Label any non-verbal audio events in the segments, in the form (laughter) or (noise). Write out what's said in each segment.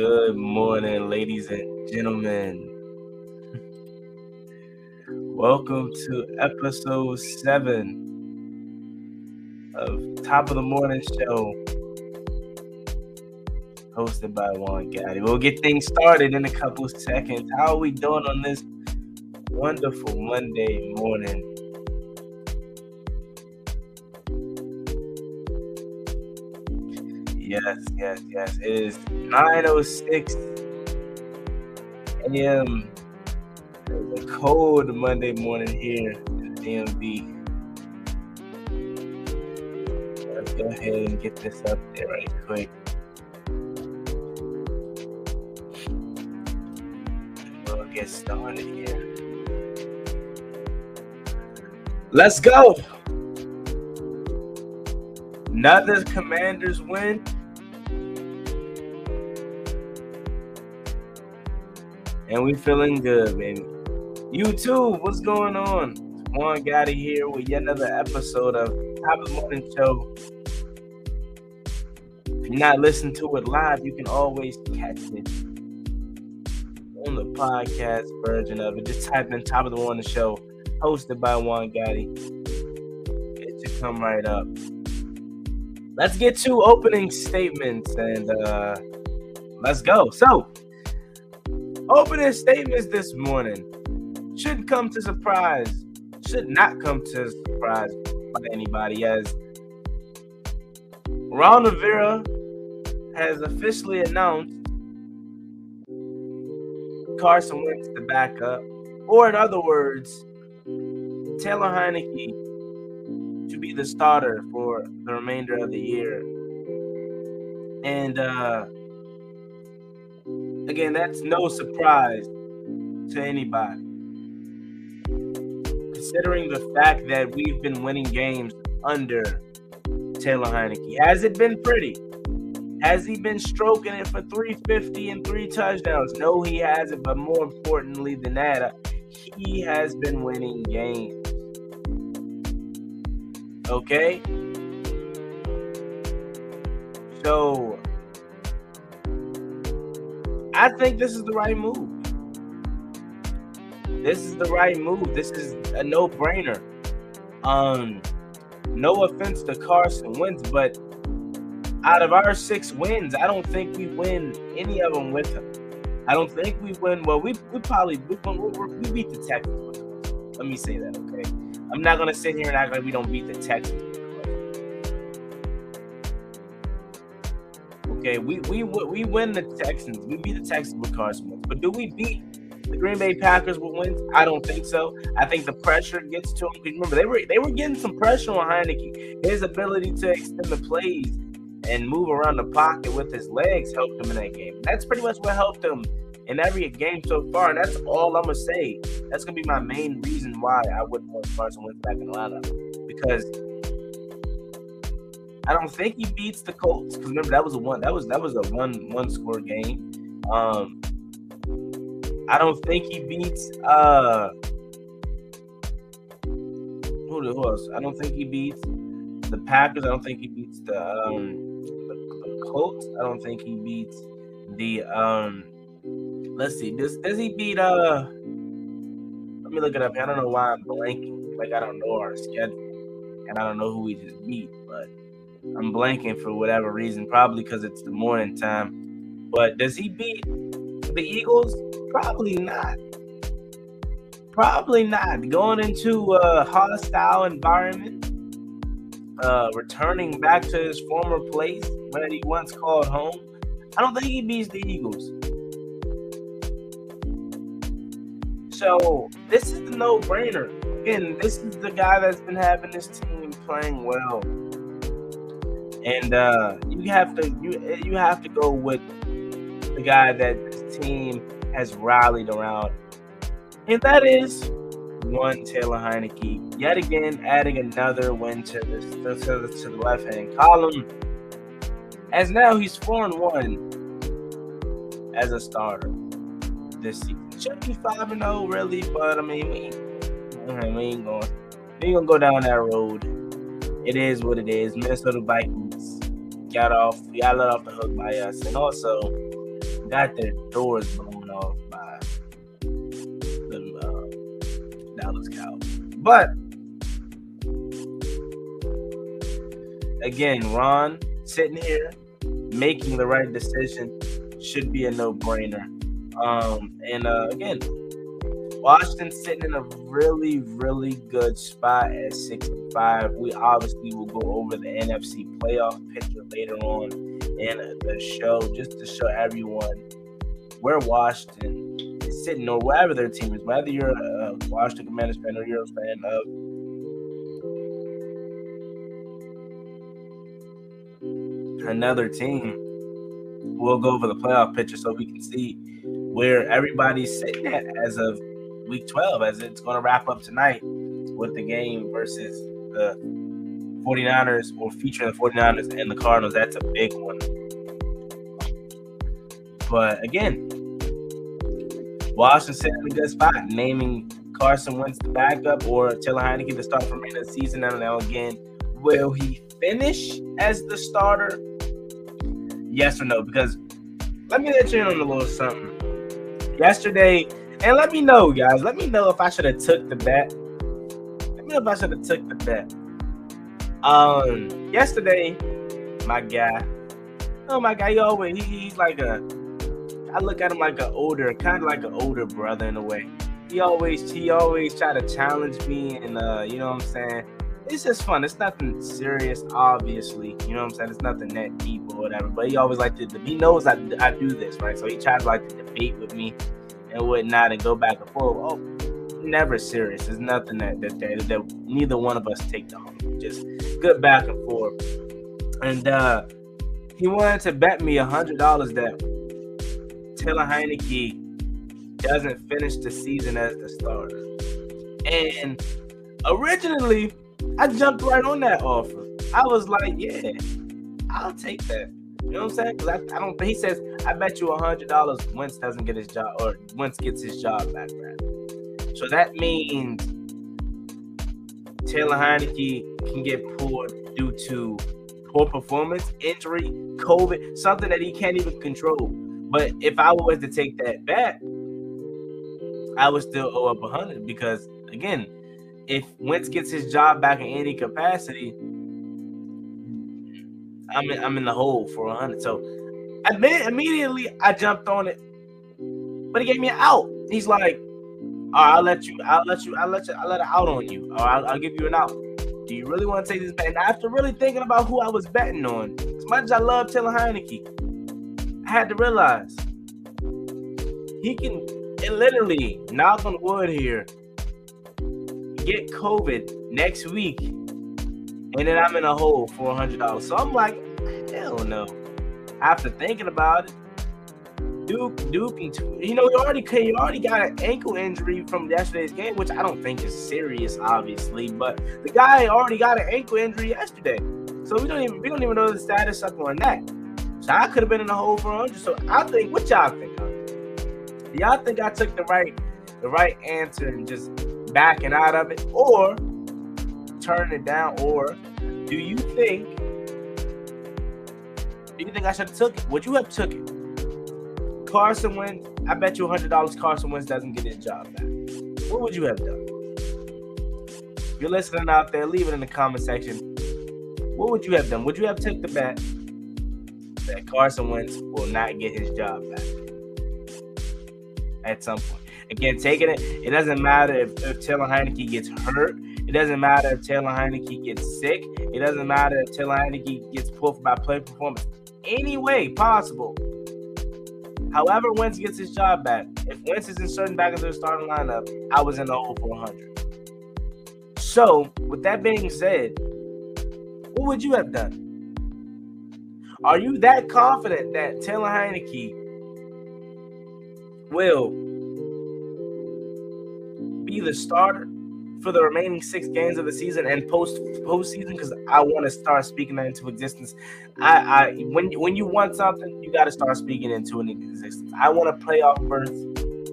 Good morning, ladies and gentlemen. Welcome to episode seven of Top of the Morning Show, hosted by Juan Gotti. We'll get things started in a couple seconds. How are we doing on this wonderful Monday morning? Yes, yes, yes. It is 9.06 a.m. It's a cold Monday morning here in the DMV. Let's go ahead and get this up there right quick. We'll get started here. Let's go! Another Commanders win. And we feeling good, baby. You too. what's going on? Juan Gotti here with yet another episode of Top of the Morning Show. If you're not listening to it live, you can always catch it on the podcast version of it. Just type in Top of the Morning Show, hosted by Juan Gotti. It should come right up. Let's get to opening statements and uh, let's go. So, Opening statements this morning shouldn't come to surprise, should not come to surprise by anybody as Ron Rivera has officially announced Carson Wentz to back up, or in other words, Taylor Heinicke to be the starter for the remainder of the year. And uh Again, that's no surprise to anybody. Considering the fact that we've been winning games under Taylor Heinicke. Has it been pretty? Has he been stroking it for 350 and three touchdowns? No, he hasn't. But more importantly than that, he has been winning games. Okay? So I think this is the right move. This is the right move. This is a no-brainer. Um, no offense to Carson Wentz, but out of our six wins, I don't think we win any of them with him. I don't think we win. Well, we, we probably we, we beat the Texans. Let me say that, okay? I'm not gonna sit here and act like we don't beat the Texans. Okay, we we we win the Texans. We beat the Texans with Carson Wentz. But do we beat the Green Bay Packers with Wentz? I don't think so. I think the pressure gets to him. Remember, they were they were getting some pressure on Heinicke. His ability to extend the plays and move around the pocket with his legs helped him in that game. That's pretty much what helped him in every game so far. And that's all I'm gonna say. That's gonna be my main reason why I wouldn't want Carson Wentz back in the because I don't think he beats the Colts because remember that was a one that was that was a one one score game. Um, I don't think he beats uh who, who else? I don't think he beats the Packers. I don't think he beats the um the, the Colts. I don't think he beats the um. Let's see. Does does he beat uh? Let me look it up. I don't know why I'm blanking. Like I don't know our schedule, and I don't know who we just beat, but. I'm blanking for whatever reason, probably because it's the morning time. But does he beat the Eagles? Probably not. Probably not. Going into a hostile environment, uh, returning back to his former place where he once called home. I don't think he beats the Eagles. So this is the no-brainer. Again, this is the guy that's been having this team playing well and uh, you have to you you have to go with the guy that this team has rallied around, and that is one Taylor Heinicke. Yet again, adding another win to this to, to, to the left hand column. As now he's four and one as a starter this season. Should be five and zero really, but I mean we we ain't going we ain't gonna go down that road. It is what it is. Minnesota Vikings got off, got let off the hook by us, and also got their doors blown off by the uh, Dallas Cowboys. But again, Ron sitting here making the right decision should be a no-brainer. Um, and uh, again, Washington sitting in a really, really good spot at 65. We obviously will go over the NFC playoff picture later on in the show just to show everyone where Washington is sitting or wherever their team is, whether you're a Washington Commanders fan or you're a fan of another team. We'll go over the playoff picture so we can see where everybody's sitting at as of week 12, as it's going to wrap up tonight with the game versus the 49ers or featuring the 49ers and the Cardinals. That's a big one. But again, Washington sitting in a good spot, naming Carson Wentz the backup or Taylor Heinicke the start for the season. And now again, will he finish as the starter? Yes or no? Because let me let you in on a little something. Yesterday, and let me know, guys. Let me know if I should have took the bet. Let me know if I should have took the bet. Um, yesterday, my guy, oh my guy, he always he, he's like a. I look at him like an older, kind of like an older brother in a way. He always he always try to challenge me, and uh, you know what I'm saying it's just fun. It's nothing serious, obviously. You know what I'm saying? It's nothing that deep or whatever. But he always like to. He knows I, I do this, right? So he tries like to debate with me and whatnot and go back and forth. Oh, never serious. There's nothing that that, that that neither one of us take home. Just good back and forth. And uh he wanted to bet me a hundred dollars that Taylor Heinicke doesn't finish the season as the starter. And originally I jumped right on that offer. I was like, yeah, I'll take that. You know what I'm saying? Because I, I don't. He says, I bet you a hundred dollars Wentz doesn't get his job or Wentz gets his job back, right? So that means Taylor Heinicke can get pulled due to poor performance, injury, COVID, something that he can't even control. But if I was to take that bet, I would still owe up a hundred because again, if Wentz gets his job back in any capacity, I'm in, I'm in the hole for a hundred. So I immediately I jumped on it, but he gave me an out. He's like, "All right, I'll let you, I'll let you, I'll let you, I'll let it out on you, or I'll, I'll give you an out. Do you really want to take this bet? And after really thinking about who I was betting on, as much as I love Taylor Heinicke, I had to realize he can it literally knock on wood here get COVID next week, and then I'm in a hole for hundred dollars. So I'm like, hell no. After thinking about it, Duke, Duke, you know, he already he already got an ankle injury from yesterday's game, which I don't think is serious, obviously. But the guy already got an ankle injury yesterday, so we don't even we don't even know the status up on that. So I could have been in the hole for hundred. So I think, what y'all think? Y'all think I took the right the right answer and just backing out of it or turning it down? Or do you think do you think I should have took it? Would you have took it? Carson Wentz, I bet you hundred dollars Carson Wentz doesn't get his job back. What would you have done? If you're listening out there, leave it in the comment section. What would you have done? Would you have took the bet that Carson Wentz will not get his job back at some point? Again, taking it, it doesn't matter if, if Taylor Heinicke gets hurt. It doesn't matter if Taylor Heinicke gets sick. It doesn't matter if Taylor Heinicke gets pulled by play performance. Any way possible. However, Wentz gets his job back. If Wentz is inserted back into the starting lineup, I was in the hole for 100. So, with that being said, what would you have done? Are you that confident that Taylor Heinicke will be the starter for the remaining six games of the season and post postseason because I want to start speaking that into existence. I, I when when you want something, you got to start speaking into an existence. I want a playoff berth,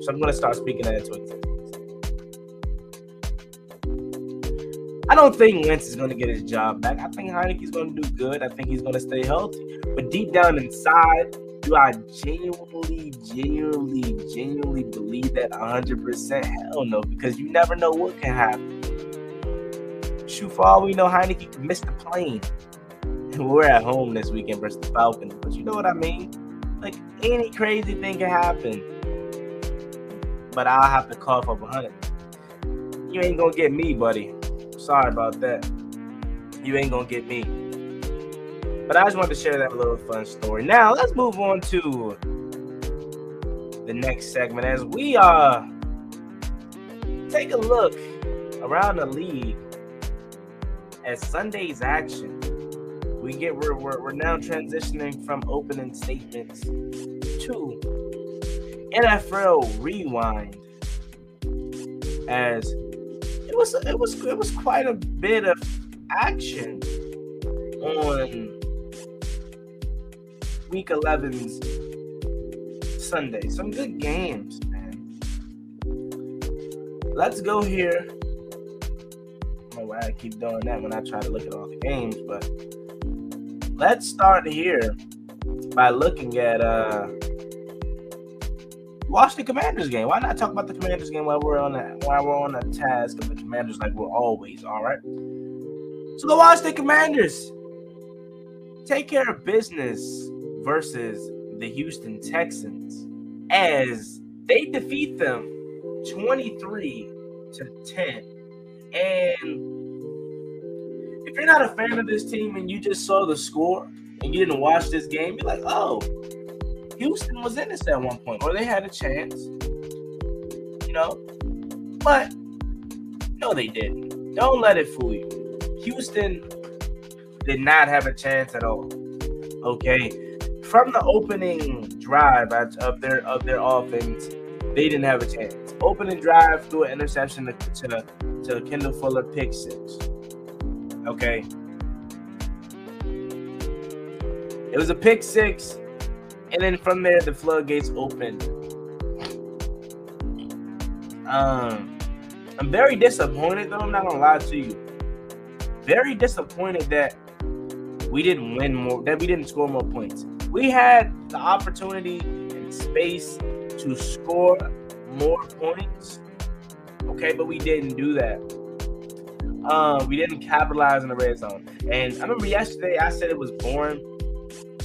so I'm going to start speaking that into existence. I don't think Wentz is going to get his job back. I think Heinicke's going to do good. I think he's going to stay healthy. But deep down inside, do I genuinely, genuinely, genuinely believe that 100%? Hell no, because you never know what can happen. Shoot, for all we know, Heinicke could miss the plane. (laughs) We're at home this weekend versus the Falcons, but you know what I mean? Like, any crazy thing can happen. But I'll have to cough up 100. You ain't gonna get me, buddy. Sorry about that. You ain't gonna get me. But I just wanted to share that little fun story. Now let's move on to the next segment as we uh take a look around the league at Sunday's action. We get we're, we're, we're now transitioning from opening statements to NFL rewind as it was it was it was quite a bit of action on week 11's Sunday. Some good games, man. Let's go here. I don't know why I keep doing that when I try to look at all the games, but let's start here by looking at uh watch the Commanders game. Why not talk about the Commanders game while we're on that while we're on the task of the Commanders like we're always, all right? So the Commanders. Take care of business versus the Houston Texans as they defeat them 23 to 10. And if you're not a fan of this team and you just saw the score and you didn't watch this game, you're like, oh, Houston was in this at one point, or they had a chance, you know. But no, they didn't. Don't let it fool you. Houston did not have a chance at all. Okay, from the opening drive of their of their offense, they didn't have a chance. Opening drive through an interception to, to, to Kendall Fuller pick six. Okay. It was a pick six, and then from there the floodgates opened. Um, I'm very disappointed though. I'm not gonna lie to you. Very disappointed that we didn't win more, that we didn't score more points we had the opportunity and space to score more points. Okay, but we didn't do that. Um, we didn't capitalize in the red zone. And I remember yesterday I said it was boring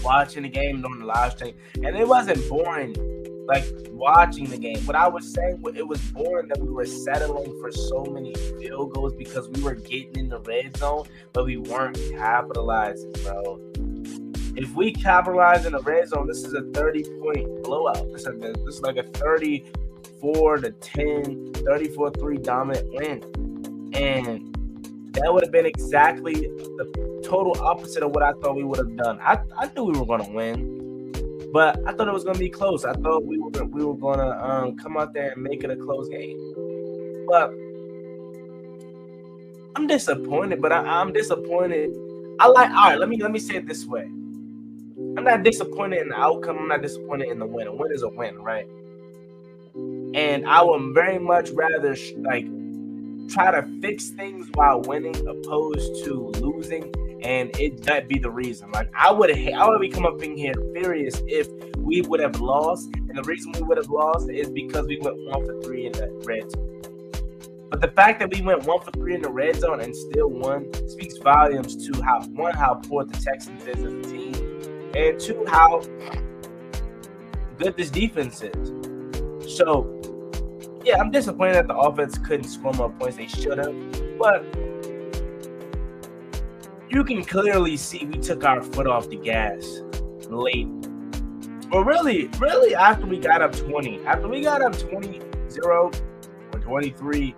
watching the game on the live stream, and it wasn't boring like watching the game. What I was saying, it was boring that we were settling for so many field goals because we were getting in the red zone, but we weren't capitalizing, bro. If we capitalize in the red zone, this is a 30 point blowout. This is, this is like a 34 to 10, 34 3 dominant win. And that would have been exactly the total opposite of what I thought we would have done. I, I knew we were going to win, but I thought it was going to be close. I thought we were we were going to um, come out there and make it a close game. But I'm disappointed. But I, I'm disappointed. I like. All right, let me let me say it this way. I'm not disappointed in the outcome. I'm not disappointed in the win. A win is a win, right? And I would very much rather sh- like try to fix things while winning opposed to losing and it that be the reason. Like I would have I would be come up in here furious if we would have lost. And the reason we would have lost is because we went one for three in the red zone. But the fact that we went one for three in the red zone and still won speaks volumes to how one how poor the Texans is as a team and two, how good this defense is. So, yeah, I'm disappointed that the offense couldn't score more points. They should have, but you can clearly see we took our foot off the gas late. But really, really, after we got up 20, after we got up 20 0 or 23,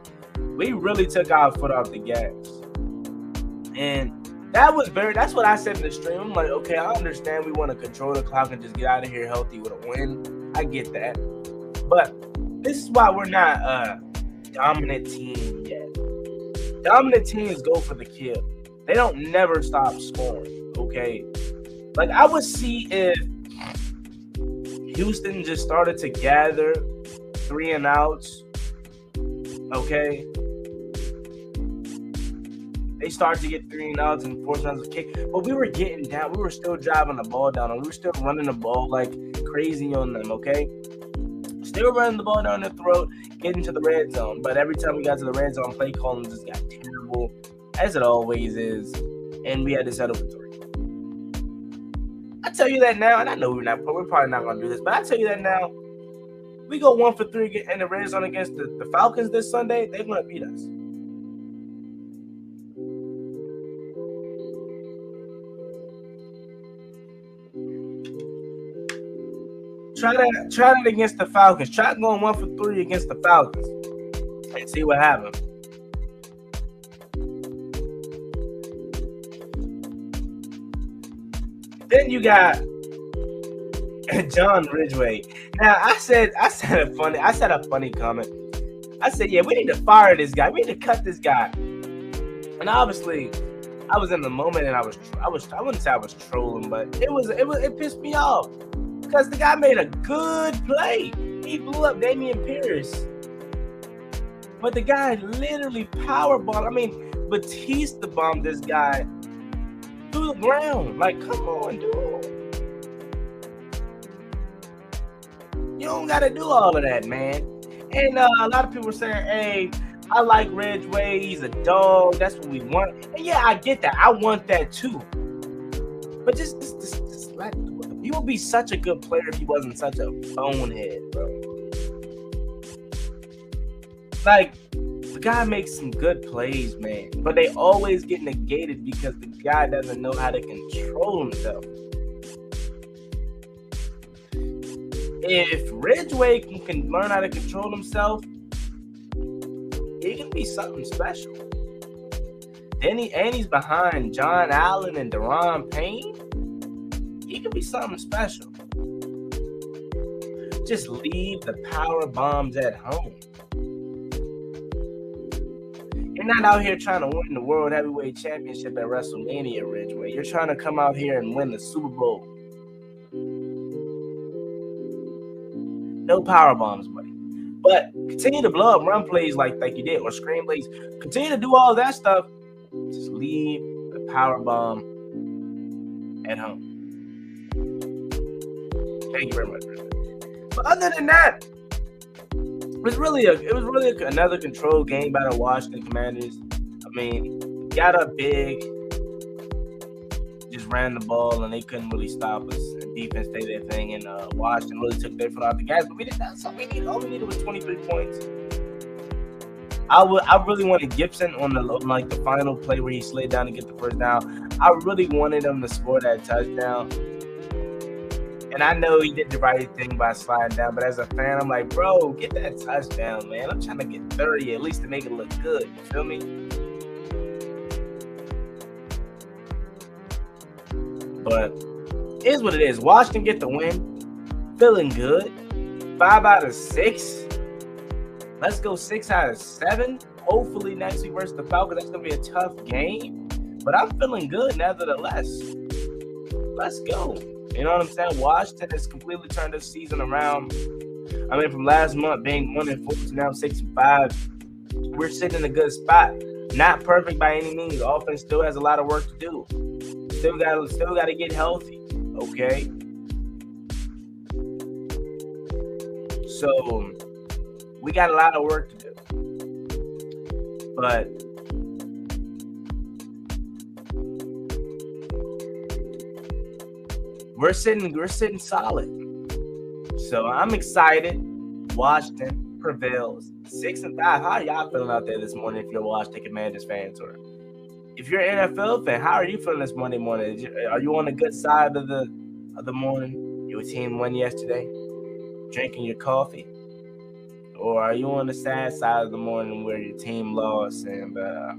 we really took our foot off the gas. And that was very that's what I said in the stream. I'm like, okay, I understand we want to control the clock and just get out of here healthy with a win. I get that. But this is why we're not a dominant team yet. Dominant teams go for the kill. They don't never stop scoring. Okay. Like I would see if Houston just started to gather three and outs. Okay they started to get three and outs and four times a kick. But we were getting down. We were still driving the ball down, and we were still running the ball like crazy on them. Okay, still running the ball down their throat, getting to the red zone. But every time we got to the red zone, play calling just got terrible, as it always is, and we had to settle for three. I tell you that now, and I know we're not, we're probably not gonna do this, but I tell you that now. We go one for three in the red zone against the, the Falcons this Sunday. They're gonna beat us. Try that. Try that against the Falcons. Try going one for three against the Falcons, and see what happens. Then you got (laughs) John Ridgeway. Now I said I said a funny I said a funny comment. I said, yeah, we need to fire this guy. We need to cut this guy. And obviously, I was in the moment and I was I was I wouldn't say I was trolling, but it was it was it pissed me off because the guy made a good play. He blew up Dameon Pierce. But the guy literally power bombed. I mean, Batista bombed this guy through the ground. Like, come on, dude. You don't got to do all of that, man. And uh, a lot of people are saying, hey, I like Ridgeway. He's a dog. That's what we want. And yeah, I get that. I want that too. But just, just, just, let he would be such a good player if he wasn't such a bonehead, bro. Like, the guy makes some good plays, man. But they always get negated because the guy doesn't know how to control himself. If Ridgeway can, can learn how to control himself, he can be something special. Then he and he's behind John Allen and Daron Payne could be something special. Just leave the power bombs at home. You're not out here trying to win the World Heavyweight Championship at WrestleMania, Ridgeway. You're trying to come out here and win the Super Bowl. No power bombs, buddy. But continue to blow up run plays like, like you did, or screen plays. Continue to do all that stuff. Just leave the power bomb at home. Thank you very much. But other than that, it was really a it was really a, another controlled game by the Washington Commanders. I mean, got up big, just ran the ball, and they couldn't really stop us. And defense did their thing, and uh, Washington really took their foot off the gas. But we did that. So we needed all we needed was 23 points. I would I really wanted Gibson on the like the final play where he slid down to get the first down. I really wanted him to score that touchdown. And I know he did the right thing by sliding down, but as a fan, I'm like, bro, get that touchdown, man. I'm trying to get 30 at least to make it look good. You feel me? But is what it is. Washington get the win. Feeling good. Five out of six. Let's go six out of seven. Hopefully next week versus the Falcons. That's gonna be a tough game. But I'm feeling good nevertheless. Let's go. You know what I'm saying? Washington has completely turned this season around. I mean, from last month being one and four to now six and five, we're sitting in a good spot. Not perfect by any means. The offense still has a lot of work to do. Still got still got to get healthy. Okay. So we got a lot of work to do. But we're sitting we're sitting solid. So I'm excited. Washington prevails. Six and five. How y'all feeling out there this morning if you're Washington Commanders fans or if you're an NFL fan, how are you feeling this Monday morning? Are you on the good side of the of the morning? Your team won yesterday, drinking your coffee, or are you on the sad side of the morning where your team lost and uh,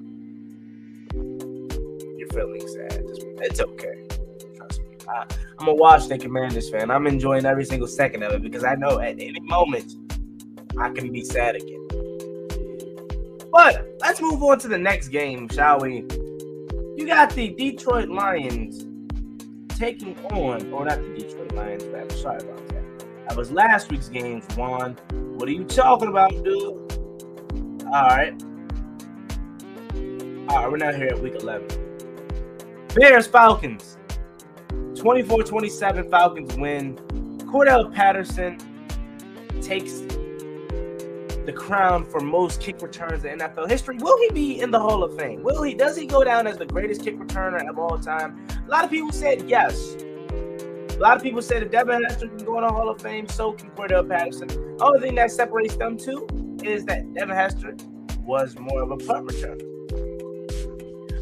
you're feeling sad? It's okay. I, am a Washington Commanders fan. I'm enjoying every single second of it because I know at any moment I can be sad again. But let's move on to the next game, shall we? You got the Detroit Lions taking on, or not the Detroit Lions, I'm sorry about that. That was last week's game, Juan. What are you talking about, dude? All right. All right, we're now here at week 11. Bears Falcons. 24-27 Falcons win. Cordarrelle Patterson takes the crown for most kick returns in NFL history. Will he be in the Hall of Fame? Will he? Does he go down as the greatest kick returner of all time? A lot of people said yes. A lot of people said if Devin Hester can go in the Hall of Fame, so can Cordarrelle Patterson. The Only thing that separates them two is that Devin Hester was more of a punt returner.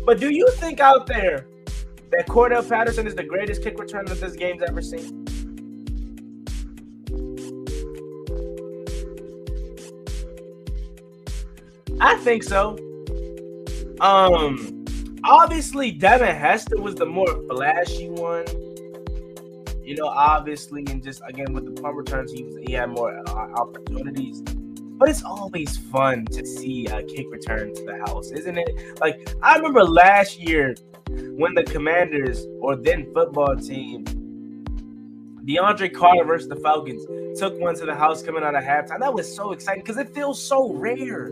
But do you think out there that Cordarrelle Patterson is the greatest kick returner that this game's ever seen? I think so. Um, obviously Devin Hester was the more flashy one. You know, obviously, and just again with the punt returns, he was he had more uh, opportunities. But it's always fun to see a kick return to the house, isn't it? Like I remember last year when the Commanders or then football team, DeAndre Carter versus the Falcons, took one to the house coming out of halftime. That was so exciting because it feels so rare.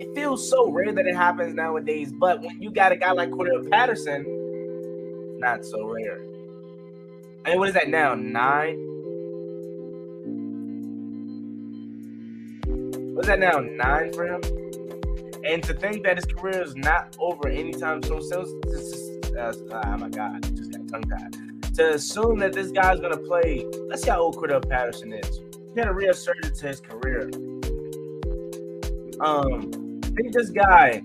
It feels so rare that it happens nowadays. But when you got a guy like Cordarrelle Patterson, not so rare. Mean, what is that now? Nine? What's that now? Nine for him? And to think that his career is not over anytime soon, so this uh, oh my God, just got tongue tied. To assume that this guy's gonna play, let's see how old Cordarrelle Patterson is. He's gonna reassert it to his career. Um, I think this guy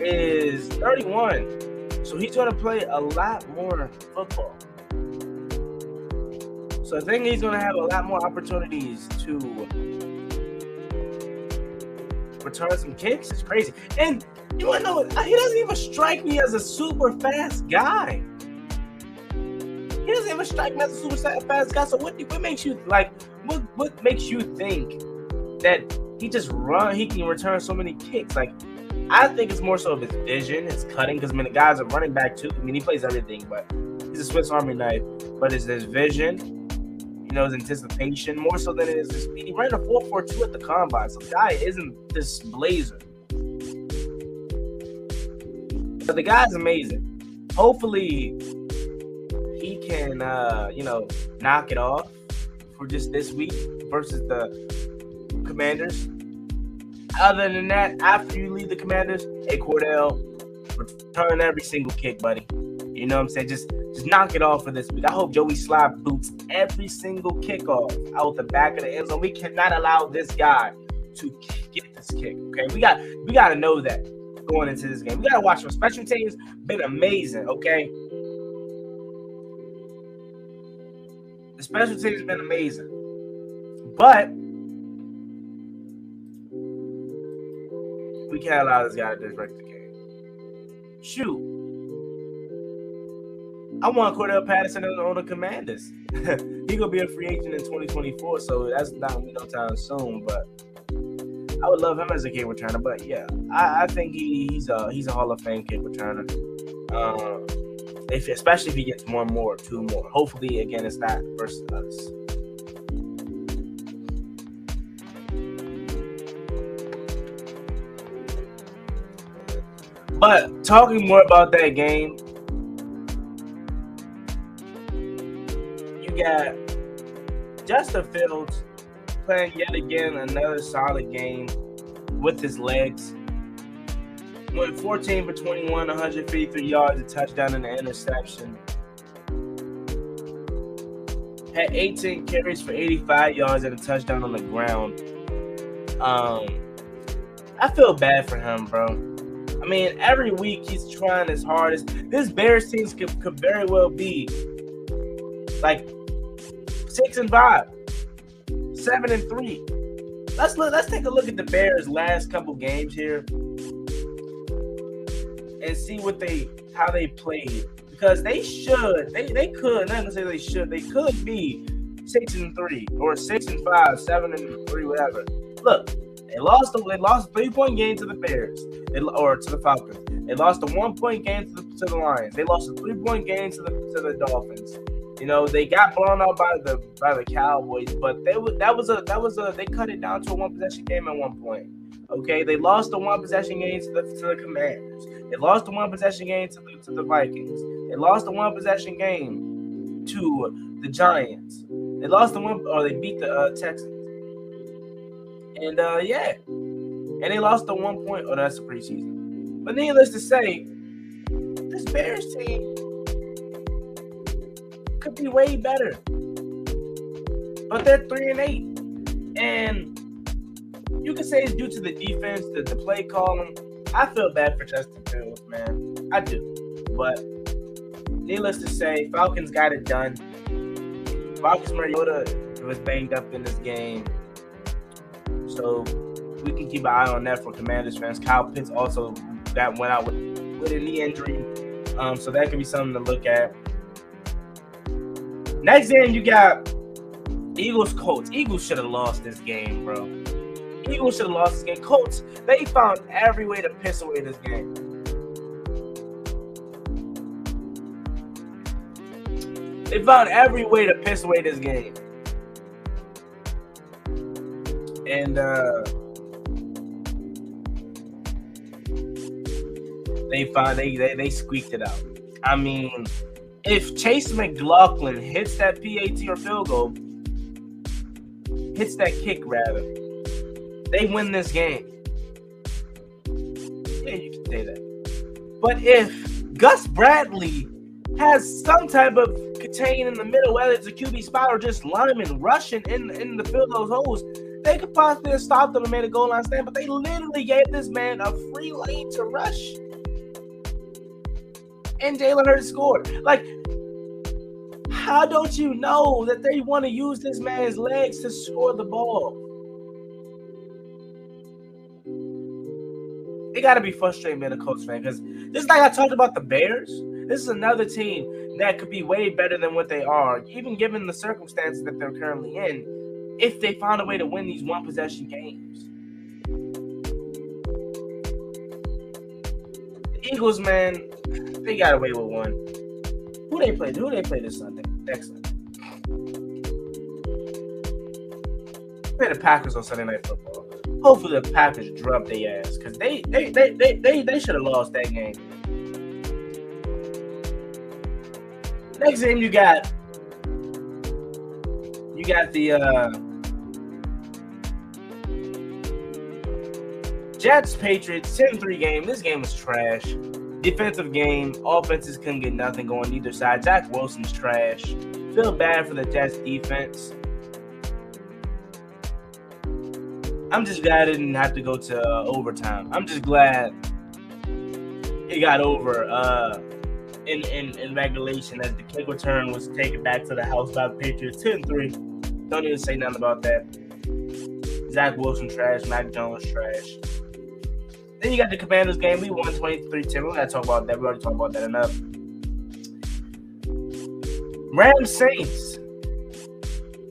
is 31, so he's gonna play a lot more football. So I think he's gonna have a lot more opportunities to return some kicks. It's crazy. And you wanna know he doesn't even strike me as a super fast guy. He doesn't even strike me as a super fast guy. So what what makes you like what what makes you think that he just run he can return so many kicks? Like I think it's more so of his vision, his cutting, because I mean the guy's a running back too. I mean he plays everything, but he's a Swiss Army knife. But it's his vision, you know, his anticipation more so than it is his speed. He ran a 4.42 at the combine, so the guy isn't this blazer. But the guy's amazing. Hopefully, he can, uh, you know, knock it off for just this week versus the Commanders. Other than that, after you leave the Commanders, hey Cordell, return every single kick, buddy. You know what I'm saying? Just just knock it off for this week. I hope Joey Slye boots every single kickoff out the back of the end zone. We cannot allow this guy to get this kick. Okay, we got we got to know that going into this game. We got to watch for special teams. Been amazing. Okay, the special teams have been amazing, but we can't allow this guy to disrupt the game. Shoot. I want Cordarrelle Patterson on the Commanders. (laughs) he gonna be a free agent in 2024, so that's not no time soon. But I would love him as a kick returner. But yeah, I, I think he, he's a he's a Hall of Fame kick returner. Um, if especially if he gets one more, two more. Hopefully, again, it's not versus us. But talking more about that game, got Justin Fields playing yet again another solid game with his legs. Went 14 for 21, 153 yards, a touchdown, and an interception. Had 18 carries for 85 yards and a touchdown on the ground. Um, I feel bad for him, bro. I mean, every week he's trying his hardest. This Bears team could, could very well be like six and five, seven and three. Let's look. Let's take a look at the Bears' last couple games here and see what they how they played because they should they they could not gonna say they should they could be six and three or six and five, seven and three, whatever. Look, they lost they lost a three point game to the Bears they, or to the Falcons. They lost a one point game to the, to the Lions. They lost a three point game to the to the Dolphins. You know, they got blown out by the by the Cowboys, but they that was a that was a they cut it down to a one possession game at one point. Okay, they lost the one possession game to the, to the Commanders. They lost the one possession game to the, to the Vikings. They lost the one possession game to the Giants. They lost the one, or they beat the uh, Texans. And uh, yeah, and they lost the one point. Oh, that's the preseason. But needless to say, this Bears team be way better. But they're three and eight, and you can say it's due to the defense, the, the play calling. I feel bad for Justin Fields, man. I do. But needless to say, Falcons got it done. Marcus Mariota was banged up in this game. So we can keep an eye on that for Commanders fans. Kyle Pitts also that went out with, with a knee injury. Um, so that could be something to look at. Next game, you got Eagles Colts. Eagles should have lost this game, bro. Eagles should have lost this game. Colts, they found every way to piss away this game. They found every way to piss away this game. And uh they found they, they they squeaked it out. I mean, if Chase McLaughlin hits that PAT or field goal, hits that kick rather, they win this game. Yeah, you can say that. But if Gus Bradley has some type of contain in the middle, whether it's a QB spot or just lineman rushing in in the field those holes, they could possibly have stopped them and made a goal line stand. But they literally gave this man a free lane to rush, and Jalen Hurts scored. Like, how don't you know that they want to use this man's legs to score the ball? It got to be frustrating being a Colts fan because this is like I talked about the Bears. This is another team that could be way better than what they are, even given the circumstances that they're currently in, if they find a way to win these one possession games. The Eagles, man, they got away with one. Who they play? Who they play this Sunday? Next Sunday. Play the Packers on Sunday Night Football. Hopefully the Packers drop their ass because they they they they they, they should have lost that game. Next game you got you got the uh Jets Patriots 10-3 game. This game was trash. Defensive game, offenses couldn't get nothing going either side. Zach Wilson's trash. Feel bad for the Jets defense. I'm just glad it didn't have to go to uh, overtime. I'm just glad it got over uh, in, in, in regulation as the kick return was taken back to the house by the Patriots 10 3. Don't even say nothing about that. Zach Wilson trash, Mac Jones trash. Then you got the Commanders game. We won 23 10. We're going to talk about that. We already talked about that enough. Rams Saints.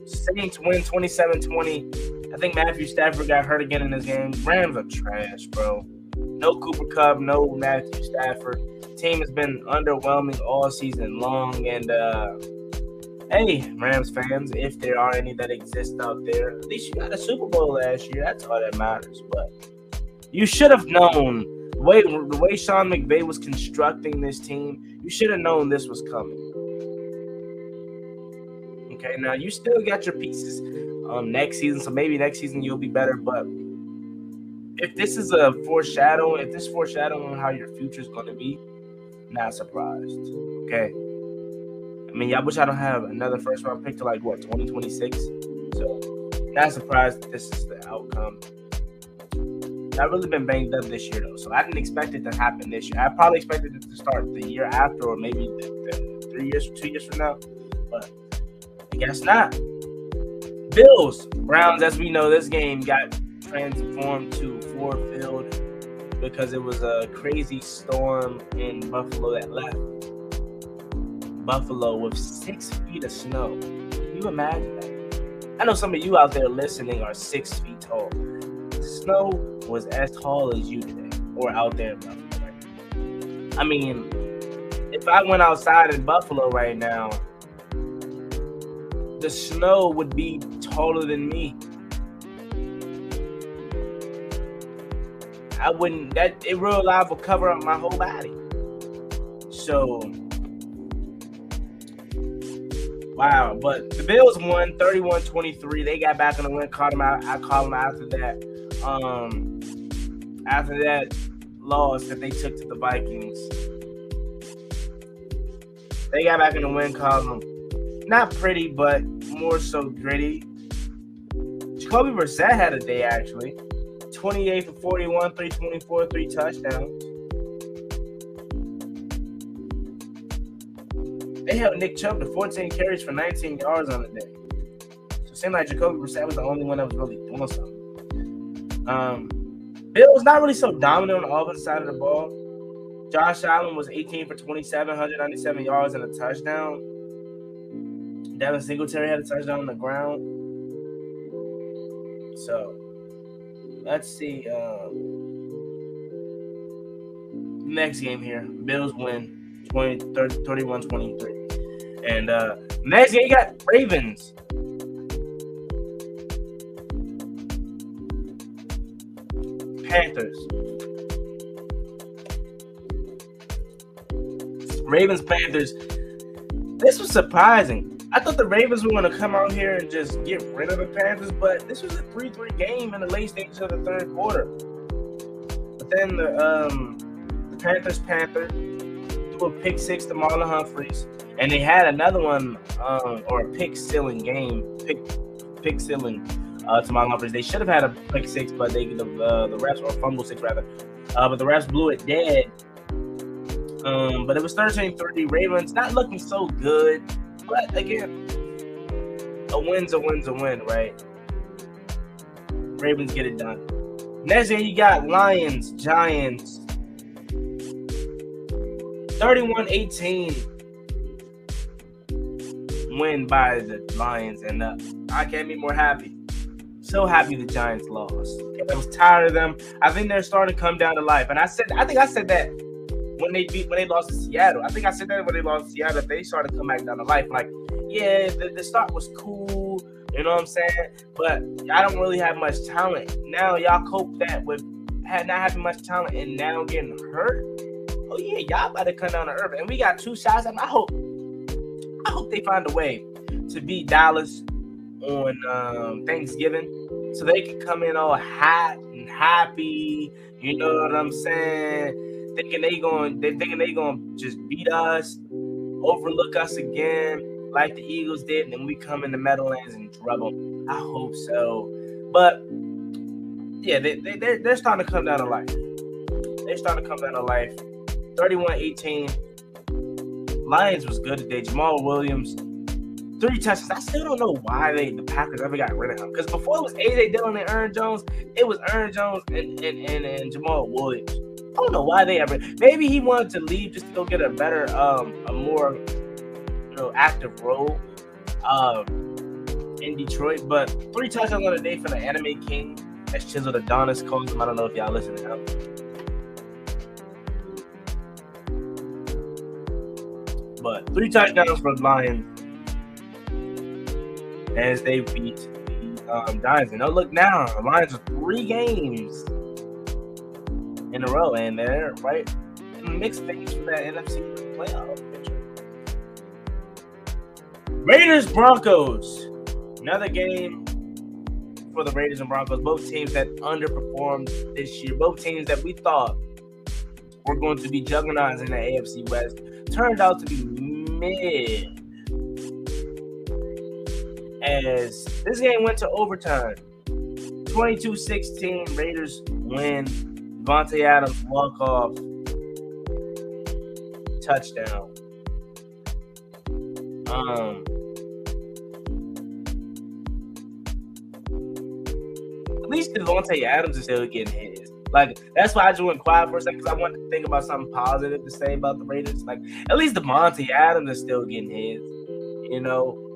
Saints win 27 20. I think Matthew Stafford got hurt again in this game. Rams are trash, bro. No Cooper Kupp, no Matthew Stafford. Team has been underwhelming all season long. And uh hey, Rams fans, if there are any that exist out there, at least you got a Super Bowl last year. That's all that matters. But you should have known the way the way Sean McVay was constructing this team. You should have known this was coming. Okay, now you still got your pieces um, next season. So maybe next season you'll be better. But if this is a foreshadowing, if this foreshadowing how your future is going to be, not surprised. Okay. I mean, I wish I don't have another first round pick to like what 2026. So not surprised this is the outcome. I've really been banged up this year though, so I didn't expect it to happen this year. I probably expected it to start the year after, or maybe the, the three years, two years from now. But I guess not. Bills, Browns, as we know, this game got transformed to Ford Field because it was a crazy storm in Buffalo that left Buffalo with six feet of snow. Can you imagine that? I know some of you out there listening are six feet tall. Snow was as tall as you today, or out there in Buffalo. I mean, if I went outside in Buffalo right now, the snow would be taller than me. I wouldn't that it real live will cover up my whole body. So wow, but the Bills won 31-23. They got back on the win, caught them out. I called them after that. Um after that loss that they took to the Vikings. They got back in the win column. Not pretty, but more so gritty. Jacoby Brissett had a day actually. 28 for 41, 324, three touchdowns. They held Nick Chubb to 14 carries for 19 yards on the day. So it seemed like Jacoby Brissett was the only one that was really doing something. Um, Bill was not really so dominant on the offensive side of the ball. Josh Allen was 18 for 27, 197 yards and a touchdown. Devin Singletary had a touchdown on the ground. So let's see. Um, next game here. Bills win 20, 30, 31 23. And uh, next game, you got Ravens. Panthers. Ravens Panthers. This was surprising. I thought the Ravens were going to come out here and just get rid of the Panthers, but this was a 3 3 game in the late stages of the third quarter. But then the, um, the Panthers Panther threw a pick six to Marlon Humphreys, and they had another one, um, or a pick stealing game, pick pick uh, to Marlon Humphreys. They should have had a pick six, but they the, uh, the refs, or fumble six rather, uh, but the refs blew it dead. Um, but it was 13 3. Ravens not looking so good. But again, a win's a win's a win, right? Ravens get it done. Next game, you got Lions, Giants. 31 18 win by the Lions. And uh, I can't be more happy. So happy the Giants lost. I was tired of them. I think they're starting to come down to life. And I said, I think I said that when they beat when they lost to Seattle. I think I said that when they lost to Seattle, they started to come back down to life. Like, yeah, the, the start was cool, you know what I'm saying? But I don't really have much talent. Now y'all cope that with had not having much talent and now getting hurt. Oh yeah, y'all about to come down to earth. And we got two shots. And I hope I hope they find a way to beat Dallas on um, Thanksgiving so they can come in all hot and happy. You know what I'm saying? thinking they going they thinking they gonna just beat us, overlook us again, like the Eagles did, and then we come in the Meadowlands and drub them. I hope so. But yeah, they, they, they're, they're starting to come down to life. They're starting to come down to life. 31-18. Lions was good today. Jamaal Williams, three touchdowns. I still don't know why they the Packers ever got rid of him. Because before it was AJ Dillon and Aaron Jones, it was Aaron Jones and, and, and, and Jamaal Williams. I don't know why they ever. Maybe he wanted to leave just to go get a better, um, a more, you know, active role, um, in Detroit. But three touchdowns on the day for the Anime King, as Chiseled Adonis calls him. I don't know if y'all listen to him. But three touchdowns for Lions as they beat the um, Giants. And oh, look now, the Lions are three games in a row, and they're right in the mix things for that NFC playoff picture. Raiders Broncos, another game for the Raiders and Broncos. Both teams that underperformed this year. Both teams that we thought were going to be juggernauts in the AFC West turned out to be mid. As this game went to overtime, 22-16, Raiders win Davante Adams walk off touchdown. Um, at least Davante Adams is still getting his. Like that's why I just went quiet for a second because I wanted to think about something positive to say about the Raiders. Like at least Davante Adams is still getting his. You know,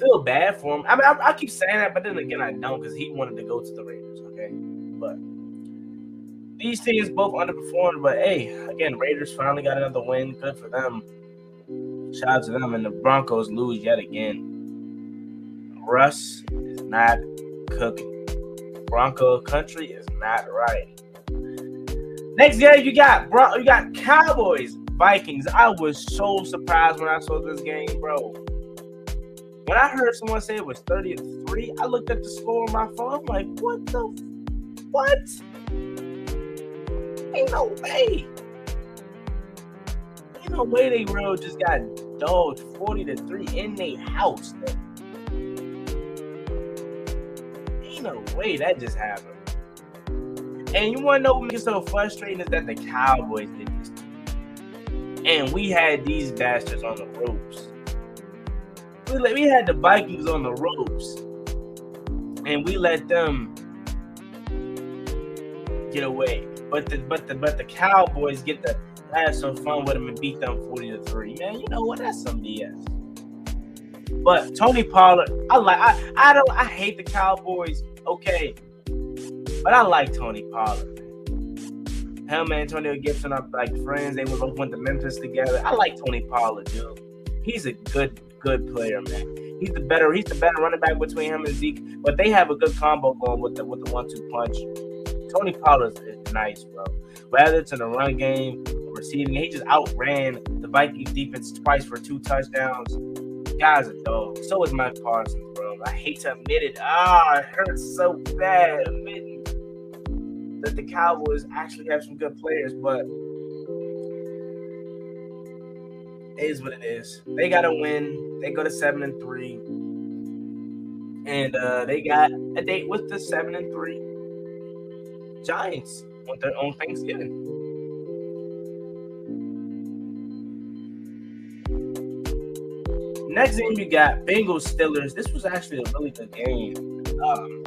feel bad for him. I mean, I, I keep saying that, but then again, I don't because he wanted to go to the Raiders. Okay, but these teams both underperformed, but hey, again, Raiders finally got another win. Good for them. Shout out to them. And the Broncos lose yet again. Russ is not cooking. Bronco country is not right. Next game you got bro, you got Cowboys, Vikings. I was so surprised when I saw this game, bro. When I heard someone say it was 30 to 3, I looked at the score on my phone. I'm like, what the what? Ain't no way. Ain't no way they real just got dogged 40 to 3 in their house. Ain't no way that just happened. And you want to know what makes it so frustrating is that the Cowboys did this. And we had these bastards on the ropes. We, let, we had the Vikings on the ropes. And we let them get away. But the but the but the Cowboys get to have some fun with them and beat them 40 to 3. Man, you know what? That's some BS. But Tony Pollard, I like I, I don't I hate the Cowboys. Okay, but I like Tony Pollard. Him and Antonio Gibson are like friends. They both went to Memphis together. I like Tony Pollard, dude. He's a good, good player, man. He's the better. He's the better running back between him and Zeke. But they have a good combo going with the with the one-two punch. Tony Pollard is nice, bro. Whether it's in the run game, receiving, he just outran the Vikings defense twice for two touchdowns. guy's a dog. So is Micah Parsons, bro. I hate to admit it. Ah, it hurts so bad admitting that the Cowboys actually have some good players, but is what it is. They got to win. They go to seven and three, and uh, they got a date with the seven and three Giants on their own Thanksgiving. Next game you got Bengals Steelers. This was actually a really good game. Um,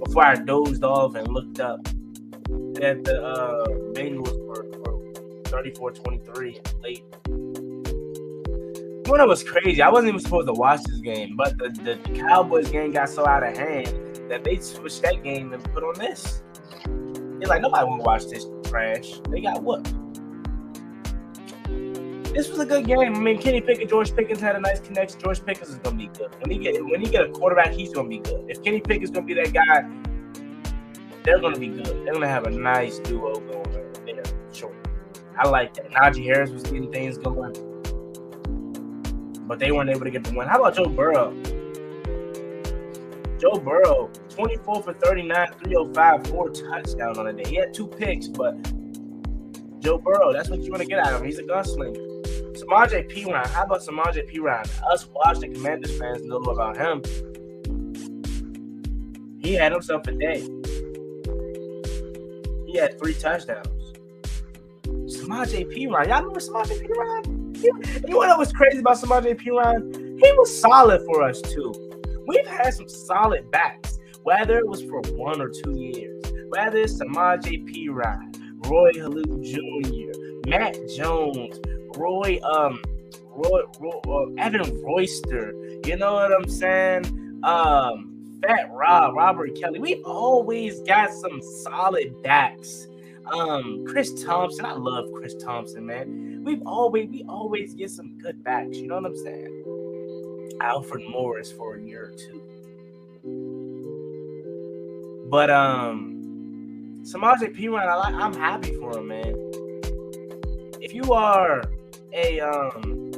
before I dozed off and looked up that the uh, Bengals were, were 34-23 late. One was crazy. I wasn't even supposed to watch this game, but the, the, the Cowboys game got so out of hand that they switched that game and put on this. They're like, nobody want to watch this trash. They got whooped. This was a good game. I mean, Kenny Pickett, George Pickens had a nice connection. George Pickens is gonna be good. When he get when he get a quarterback, he's gonna be good. If Kenny Pickett's gonna be that guy, they're gonna be good. They're gonna have a nice duo going there. Sure. I like that. Najee Harris was getting things going. But they weren't able to get the win. How about Joe Burrow? Joe Burrow, 24 for 39, 305, four touchdowns on a day. He had two picks, but Joe Burrow, that's what you want to get out of him. He's a gunslinger. Samaje Perine. How about Samaje Perine? Us Washington Commanders fans know about him. He had himself a day. He had three touchdowns. Samaje Perine. Y'all remember Samaje Perine? You, you know what was crazy about Samaje Perine? He was solid for us too. We've had some solid backs, whether it was for one or two years. Whether it's Samaje Perine, Roy Helu Jr., Matt Jones, Roy, um, Roy, Roy uh, Evan Royster. You know what I'm saying? Um, Fat Rob, Robert Kelley. We've always got some solid backs. Um, Chris Thompson. I love Chris Thompson, man. We've always we always get some good backs. You know what I'm saying? Alfred Morris for a year or two. But um, Samaje Perine, I like. I'm happy for him, man. If you are a um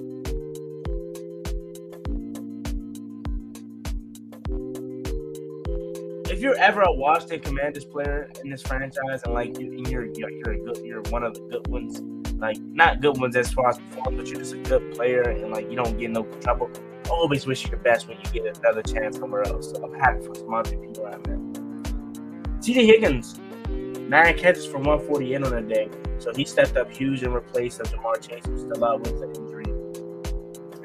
you're ever a Washington Commanders player in this franchise and like you, you're you're you're, good, you're one of the good ones, like not good ones as far as performance, but you're just a good player and like you don't get no trouble. I always wish you the best when you get another chance somewhere else. So I'm happy for Monty people out there. T.J. Higgins, nine catches for 148 on a day. So he stepped up huge and replaced of Ja'Marr Chase, who's still out with an injury.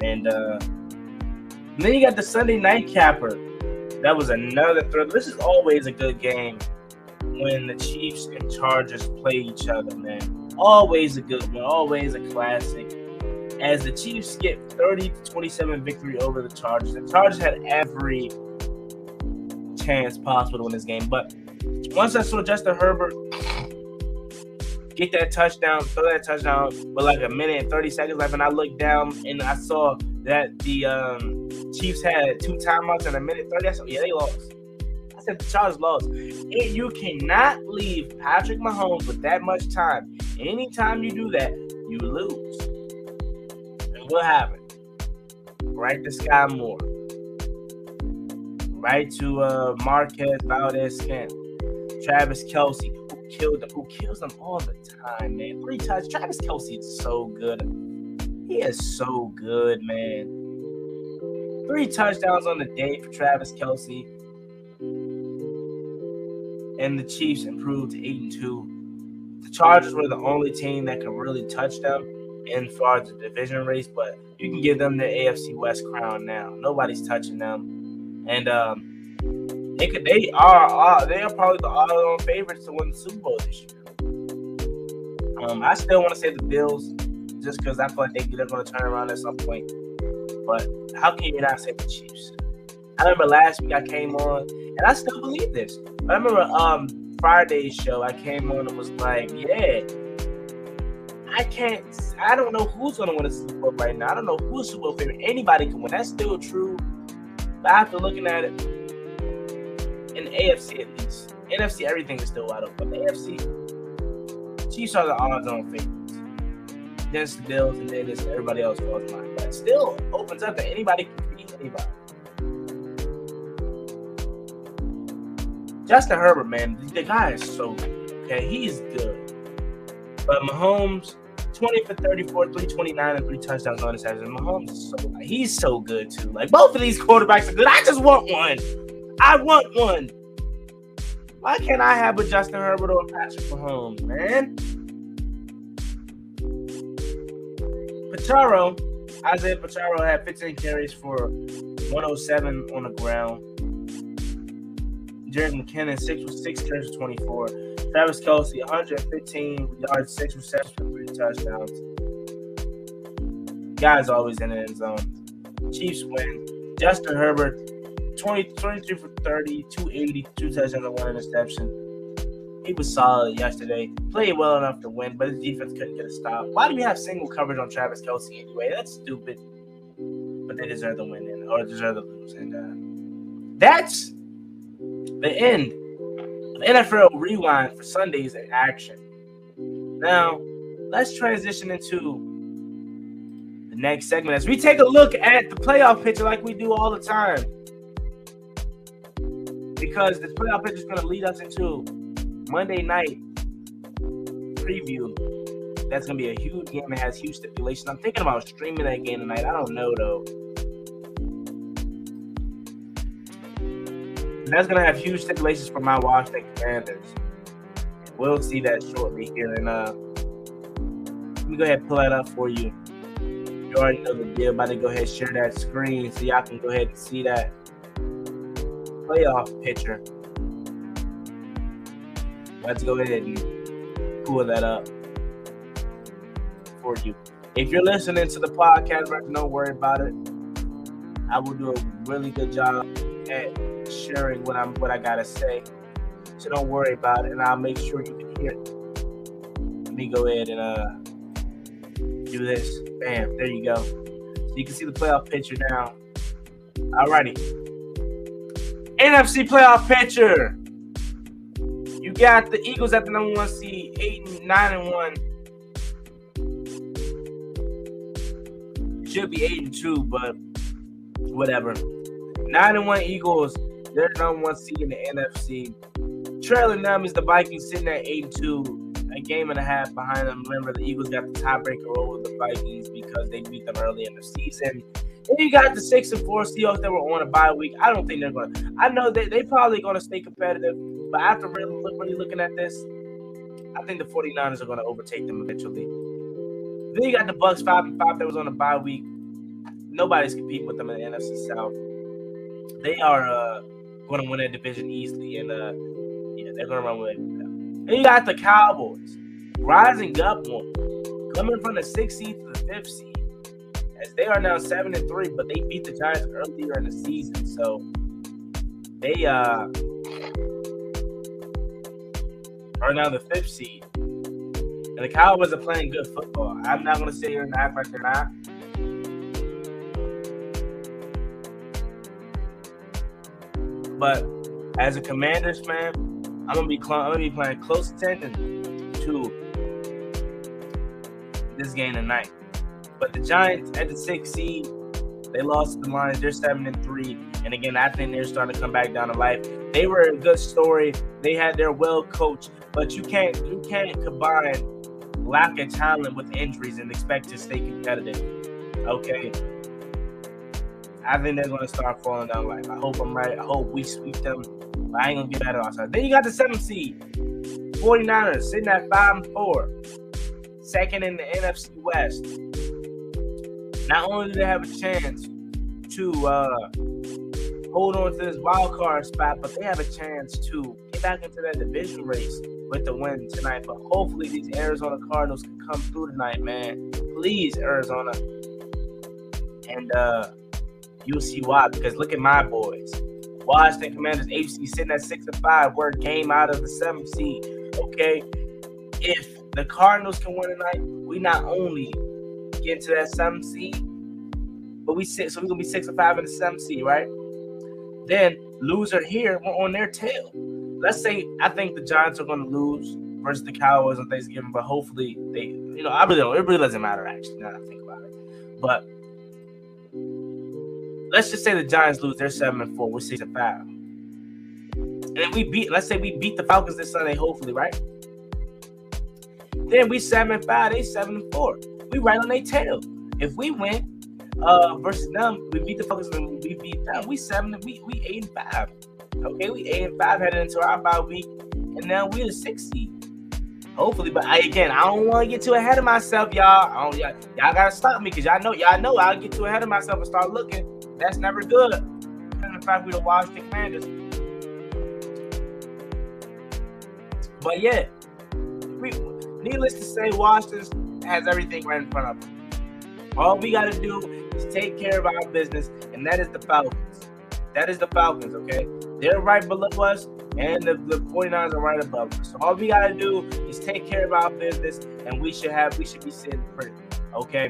And, uh, and then you got the Sunday night capper. That was another thrill. This is always a good game when the Chiefs and Chargers play each other, man. Always a good one, always a classic. As the Chiefs get 30 to 27 victory over the Chargers, the Chargers had every chance possible to win this game. But once I saw Justin Herbert get that touchdown, throw that touchdown with like a minute and 30 seconds left. And I looked down and I saw that the um, Chiefs had two timeouts and a minute 30. I said, yeah, they lost. I said the Chargers lost. And you cannot leave Patrick Mahomes with that much time. Anytime you do that, you lose. And what happened? Right to Skyy Moore. Right to uh, Marquez Valdes-Scantling. Travis Kelce, who killed them, who kills them all the time, man. Three touchdowns. Travis Kelce is so good. He is so good, man. Three touchdowns on the day for Travis Kelce. And the Chiefs improved to 8 and 2. The Chargers were the only team that could really touch them in far as the division race, but you can give them the AFC West crown now. Nobody's touching them. And um, they could they are, they are probably the odds-on favorites to win the Super Bowl this year. Um, I still want to say the Bills just because I feel like they, they're going to turn around at some point. But how can you not say the Chiefs? I remember last week I came on, and I still believe this. I remember um Friday's show, I came on and was like, yeah, I can't, I don't know who's to win a Super Bowl right now. I don't know who's Super Bowl favorite. Anybody can win. That's still true. But after looking at it, in the AFC at least, NFC, everything is still wide open. The AFC, Chiefs are the odds on the Bills, and then it's everybody else falls behind. But it still opens up that anybody can beat anybody. Justin Herbert, man, the guy is so good. Okay, he's good. But Mahomes, 20 for 34, 329, and three touchdowns on his head. And Mahomes is so he's so good too. Like both of these quarterbacks are good. I just want one. I want one. Why can't I have a Justin Herbert or a Patrick Mahomes, man? Pacheco, Isaiah Pacheco had 15 carries for 107 on the ground. Jerick McKinnon, 6 with 6 carries for 24. Travis Kelce, 115 yards, 6 receptions for 3 touchdowns. Guys always in the end zone. Chiefs win. Justin Herbert, 20, 23 for 30, 280, 2 touchdowns and 1 interception. He was solid yesterday. Played well enough to win, but his defense couldn't get a stop. Why do we have single coverage on Travis Kelce anyway? That's stupid. But they deserve the win and or deserve the lose. And uh, that's the end of NFL Rewind for Sundays in action. Now, let's transition into the next segment as we take a look at the playoff picture like we do all the time. Because this playoff picture is going to lead us into Monday night preview. That's gonna be a huge game. It has huge stipulations. I'm thinking about streaming that game tonight. I don't know though. that's gonna have huge stipulations for my Washington Commanders. We'll see that shortly here. And uh, let me go ahead and pull that up for you. You already know the deal. About to go ahead and share that screen so y'all can go ahead and see that playoff picture. Let's go ahead and pull that up for you. If you're listening to the podcast, right, don't worry about it. I will do a really good job at sharing what I'm what I gotta say. So don't worry about it, and I'll make sure you can hear it. Let me go ahead and uh do this. Bam, there you go. So you can see the playoff picture now. Alrighty. NFC playoff picture. You got the Eagles at the number one seed, eight and nine and one. Should be eight and two, but whatever. Nine and one Eagles. They're number one seed in the NFC. Trailing them is the Vikings sitting at eight and two, a game and a half behind them. Remember, the Eagles got the tiebreaker over the Vikings because they beat them early in the season. And you got the six and four Seahawks that were on a bye week. I don't think they're going to. I know they they probably going to stay competitive, but after really, really looking at this, I think the 49ers are going to overtake them eventually. Then you got the Bucs five and five that was on a bye week. Nobody's competing with them in the NFC South. They are uh, going to win that division easily, and uh, yeah, they're going to run away with it. Then you got the Cowboys rising up one, coming from the sixth seed to the fifth seed as they are now seven and three, but they beat the Giants earlier in the season, so they uh are now the fifth seed. And the Cowboys are playing good football. I'm not gonna sit here and act like they're not. But as a Commanders fan, I'm gonna be cl- I'm gonna be paying close attention to this game tonight. But the Giants at the six seed, they lost the Lions. They're seven and three, and again, I think they're starting to come back down to life. They were a good story. They had their well coached, but you can't you can't combine lack of talent with injuries and expect to stay competitive. Okay. I think they're going to start falling down. Like I hope I'm right. I hope we sweep them. But I ain't gonna get that outside. Then you got the seventh seed, 49ers sitting at five and four, second in the NFC West. Not only do they have a chance to uh, hold on to this wild card spot, but they have a chance to get back into that division race with the win tonight. But hopefully these Arizona Cardinals can come through tonight, man. Please, Arizona. And uh, you'll see why. Because look at my boys. Washington Commanders HC sitting at six and five. We're game out of the seventh seed. Okay. If the Cardinals can win tonight, we not only get into that seventh seed, but we sit so we're gonna be six and five in the seventh seed, right? Then loser here, we're on their tail. Let's say I think the Giants are gonna lose versus the Cowboys on Thanksgiving, but hopefully they, you know, I really don't. It really doesn't matter actually. Now that I think about it, but let's just say the Giants lose, they're seven and four, we're six and five. And we beat, let's say we beat the Falcons this Sunday, hopefully, right? Then we seven and five, they seven and four. We right on their tail. If we win uh versus them, we beat the fuckers we beat them. We seven we we eight and five. Okay, we eight and five heading into our bye week, and now we're seed. Hopefully, but I, again, I don't want to get too ahead of myself, y'all. I don't, y'all, y'all gotta stop me because y'all know, y'all know, I'll get too ahead of myself and start looking. That's never good. And the fact we the Washington Commanders. But yeah, we, needless to say, Washington has everything right in front of them. All we got to do is take care of our business, and that is the Falcons. That is the Falcons, okay? They're right below us, and the, the 49ers are right above us. So all we got to do is take care of our business, and we should have, we should be sitting pretty, okay?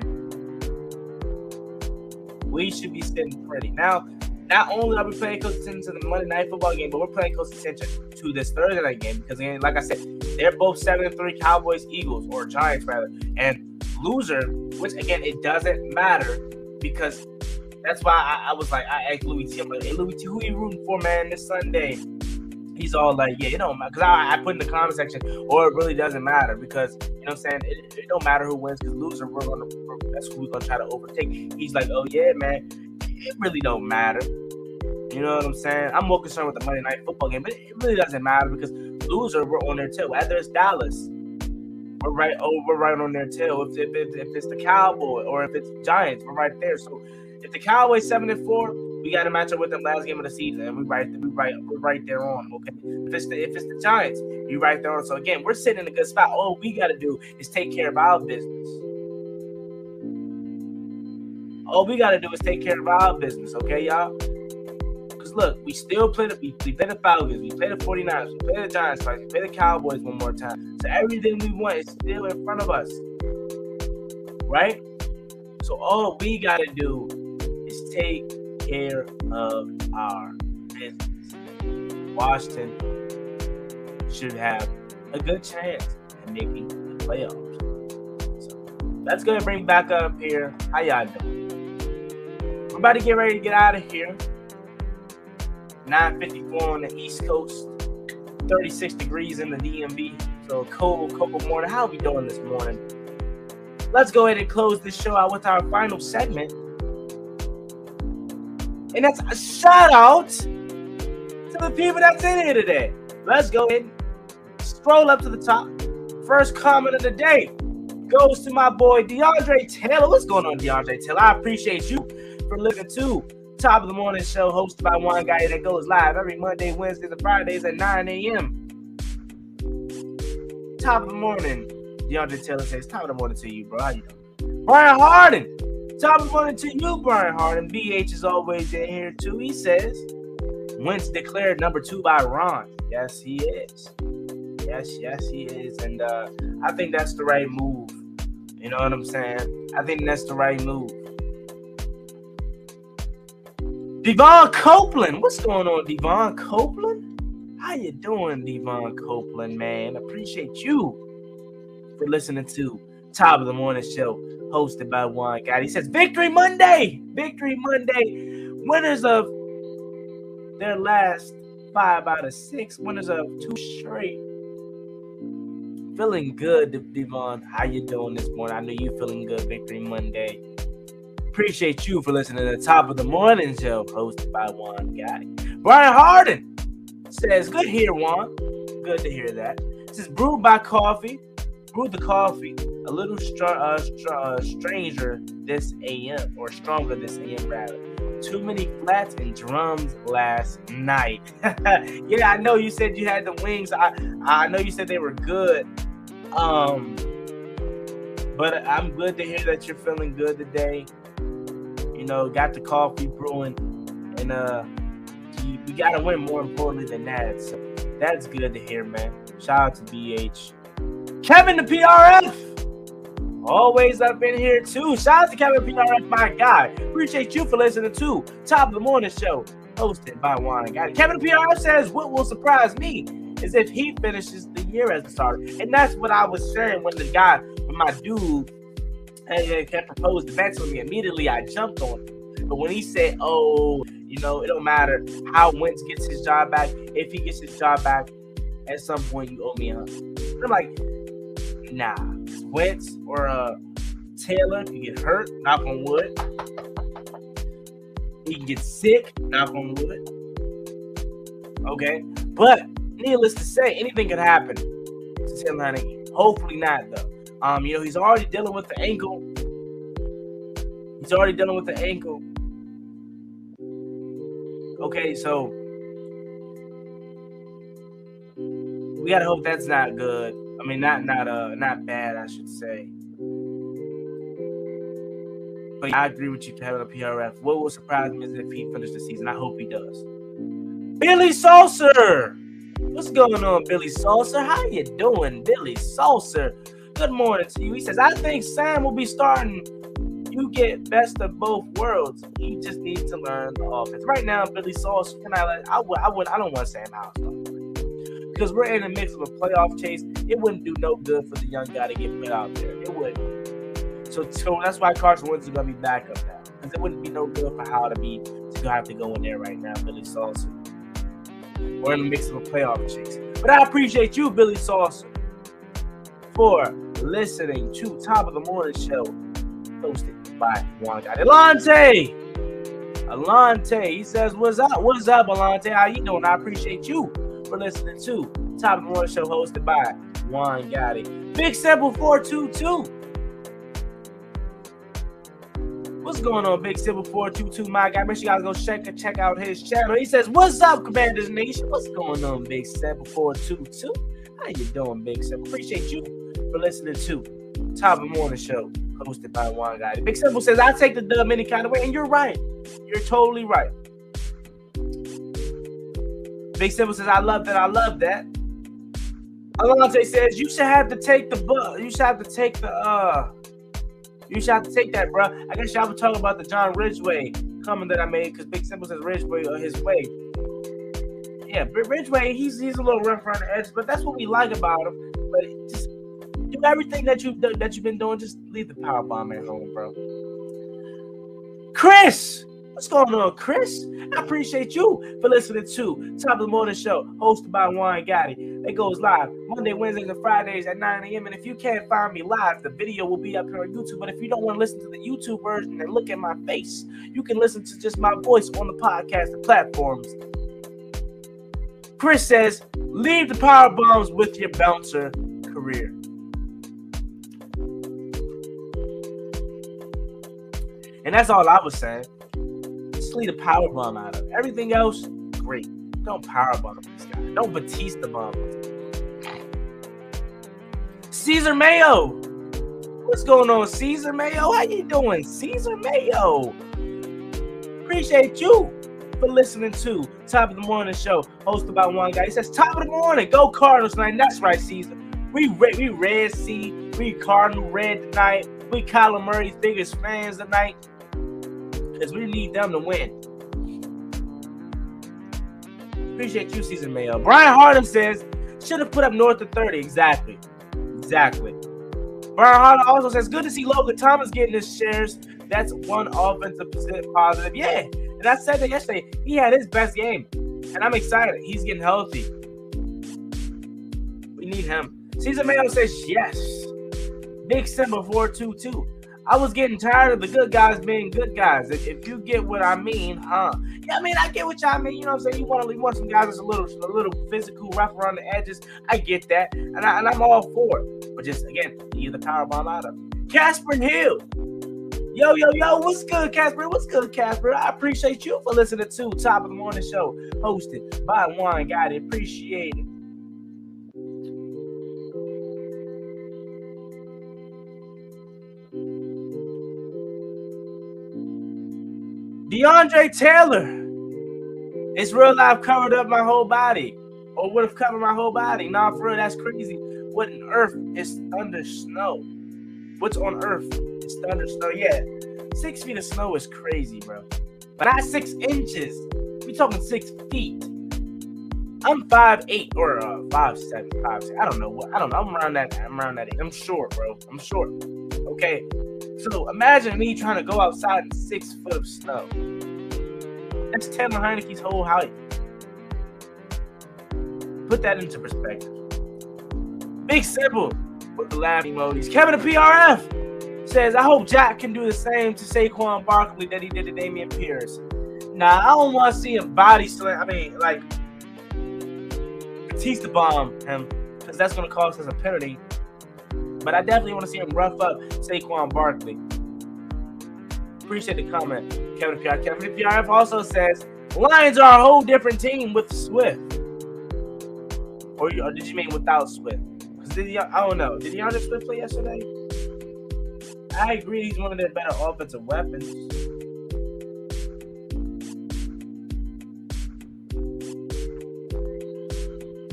We should be sitting pretty. Now, not only are we playing close attention to the Monday night football game, but we're playing close attention to this Thursday night game because again, like I said, they're both seven and three Cowboys, Eagles, or Giants rather. And loser, which again, it doesn't matter because that's why I, I was like, I asked Louis T, I'm like, hey Louis T, who you rooting for, man, this Sunday? He's all like, yeah, don't matter. Because I, I put in the comment section, or it really doesn't matter because, you know what I'm saying? It, it don't matter who wins because loser, we're going to, that's who we're going to try to overtake. He's like, oh, yeah, man, it really don't matter. You know what I'm saying? I'm more concerned with the Monday Night Football game, but it really doesn't matter because loser, we're on their tail. Whether it's Dallas, we're right. Oh, right on their tail. If, if, if, if it's the Cowboy or if it's Giants, we're right there. So if the Cowboys seven and four, we got to match up with them last game of the season, and we right, we right, we're right there on. Okay, if it's the if it's the Giants, you right there on. So again, we're sitting in a good spot. All we got to do is take care of our business. All we got to do is take care of our business. Okay, y'all. Because look, we still play the we, we play the Falcons, we play the 49ers, we play the Giants we play the Cowboys one more time. So everything we want is still in front of us. Right? So all we gotta do is take care of our business. Washington should have a good chance at making the playoffs. So let's go and bring back up here. How y'all doing? We're about to get ready to get out of here. 954 on the East Coast, 36 degrees in the DMV. So cold, cold morning. How are we doing this morning? Let's go ahead and close this show out with our final segment. And that's a shout out to the people that's in here today. Let's go ahead scroll up to the top. First comment of the day goes to my boy DeAndre Taylor. What's going on, DeAndre Taylor? I appreciate you for listening to Top of the Morning Show, hosted by one guy that goes live every Monday, Wednesdays, and Fridays at 9 a.m. Top of the morning, DeAndre Taylor says, Top of the morning to you, bro. How you doing? Brian Harden. Top of the morning to you, Brian Harden. BH is always in here too. He says, Wentz declared number two by Ron. Yes, he is. Yes, yes, he is. And uh, I think that's the right move. You know what I'm saying? I think that's the right move. Devon Copeland. What's going on, Devon Copeland? How you doing, Devon Copeland, man? Appreciate you for listening to Top of the Morning Show, hosted by Juan God. He says, Victory Monday! Victory Monday! Winners of their last five out of six, winners of two straight. Feeling good, Devon. How you doing this morning? I know you feeling good, Victory Monday. Appreciate you for listening to the Top of the Morning Show, hosted by Juan Gotti. Brian Harden says, Good here, Juan. Good to hear that. This is brewed by coffee. Brewed the coffee a little str- uh, str- uh, stranger this AM, or stronger this AM rather. Too many flats and drums last night. (laughs) yeah, I know you said you had the wings. I I know you said they were good. Um, but I'm good to hear that you're feeling good today. Know, got the coffee brewing, and uh, we gotta win more importantly than that. So that's good to hear, man. Shout out to BH. Kevin the PRF. Always up in here too. Shout out to Kevin PRF, my guy. Appreciate you for listening to Top of the Morning Show, hosted by Juan Gotti. Kevin PRF says, What will surprise me is if he finishes the year as a starter. And that's what I was saying when the guy, when my dude had, had proposed bet to me. Immediately I jumped on it. But when he said, Oh, you know, it don't matter how Wentz gets his job back. If he gets his job back, at some point you owe me a I'm like, nah. Wentz or uh, Taylor can get hurt, knock on wood. He can get sick, knock on wood. Okay. But needless to say, anything could happen to Taylor Heinicke. Hopefully not, though. Um, you know, he's already dealing with the ankle. He's already dealing with the ankle. Okay, so we gotta hope that's not good. I mean, not not uh not bad, I should say. But I agree with you, Taylor PRF. What will surprise me is if he finishes the season. I hope he does. Billy Saucer, what's going on, Billy Saucer? How you doing, Billy Saucer? Good morning to you. He says, I think Sam will be starting. You get best of both worlds. He just needs to learn the offense. Right now, Billy Saucer, can I? I would. I would. I don't want Sam Howell because we're in the mix of a playoff chase. It wouldn't do no good for the young guy to get put out there. It wouldn't. So, so that's why Carson Wentz is gonna be back up now because it wouldn't be no good for Howell to be to have to go in there right now. Billy Saucer. We're in the mix of a playoff chase. But I appreciate you, Billy Saucer, for listening to Top of the Morning Show, hosted by Juan Gotti. Alante! He says, What's up? What's up, Alante? How you doing? I appreciate you for listening to Top of the Morning Show hosted by Juan Gotti. Big Simple 422. What's going on, Big Simple 422, my guy? Make sure you guys go check check out his channel. He says, What's up, Commanders Nation? What's going on, Big Simple 422? How you doing, Big Simple? Appreciate you for listening to Top of Morning Show hosted by Juan Gotti. Big Simple says, I take the dub any kind of way, and you're right. You're totally right. Big Simple says, I love that. I love that. Alante says, you should have to take the book. You should have to take the uh you should have to take that, bro. I guess y'all were talking about the John Ridgeway comment that I made because Big Simple says Ridgeway or his way. Yeah, Ridgeway, he's he's a little rough around the edge, but that's what we like about him. But just do everything that you've that you've been doing. Just leave the power bomb at home, bro. Chris, What's going on, Chris? I appreciate you for listening to Top of the Morning Show, hosted by Juan Gotti. It goes live Monday, Wednesdays, and Fridays at 9 a.m. And if you can't find me live, the video will be up here on YouTube. But if you don't want to listen to the YouTube version and look at my face, you can listen to just my voice on the podcast and platforms. Chris says, leave the power bombs with your bouncer career. And that's all I was saying Just leave the power bomb out of it. Everything else, great. Don't power bomb this guy. Don't Batista bomb. Caesar Mayo. What's going on, Caesar Mayo? How you doing, Caesar Mayo? Appreciate you for listening to Top of the Morning Show, hosted by one guy. He says, Top of the morning, go Cardinals tonight. That's right, Caesar. We red, we red sea, we Cardinal red tonight. We Kyler Murray's biggest fans tonight because we need them to win. Appreciate you, Season Mayo. Brian Harden says, should have put up north of 30. Exactly. Exactly. Brian Harden also says, good to see Logan Thomas getting his shares. That's one offensive positive. Yeah. And I said that yesterday. He had his best game. And I'm excited. He's getting healthy. We need him. Season Mayo says, yes. Big Simba 422. I was getting tired of the good guys being good guys. If, if, you get what I mean, huh? Yeah, I mean, I get what y'all mean. You know what I'm saying? You want to you want some guys that's a little a little physical, rough around the edges. I get that, and, I, and I'm all for it. But just again, you the power bomb out of Casper Hill. Yo, yo, yo, what's good, Casper? What's good, Casper? I appreciate you for listening to Top of the Morning Show, hosted by Juan Gotti. Appreciate it. DeAndre Taylor. It's real life covered up my whole body. Or would have covered my whole body. Nah, for real, that's crazy. What on earth is thunder snow? What's on earth is thunder snow? Yeah. Six feet of snow is crazy, bro. But not six inches. We talking six feet. I'm five eight or uh, five seven, five six. I don't know what. I don't know. I'm around that. I'm around that. Age. I'm short, bro. I'm short. Okay. So imagine me trying to go outside in six foot of snow. That's Taylor Heinicke's whole height. Put that into perspective. Big simple with the laugh emojis. Kevin the PRF says, I hope Jack can do the same to Saquon Barkley that he did to Dameon Pierce. Now, I don't want to see him body slam. I mean, like, Batista bomb him because that's going to cost us a penalty but I definitely want to see him rough up Saquon Barkley. Appreciate the comment, Kevin PR. Kevin PRF also says Lions are a whole different team with Swift. Or, or did you mean without Swift? Did he, I don't know. Did DeAndre Swift play yesterday? I agree he's one of their better offensive weapons.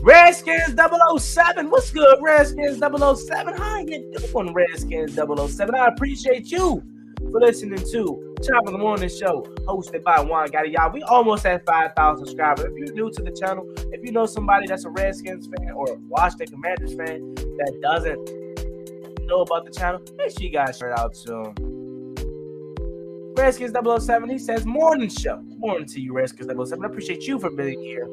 Redskins 007. What's good, Redskins 007? How you doing, Redskins 007? I appreciate you for listening to Top of the Morning Show, hosted by Juan Gotti. Y'all, we almost at 5,000 subscribers. If you're new to the channel, if you know somebody that's a Redskins fan or a Washington Commanders fan that doesn't know about the channel, make sure you guys it out to them. Redskins 007, he says, Morning show. Morning to you, Redskins 007. I appreciate you for being here.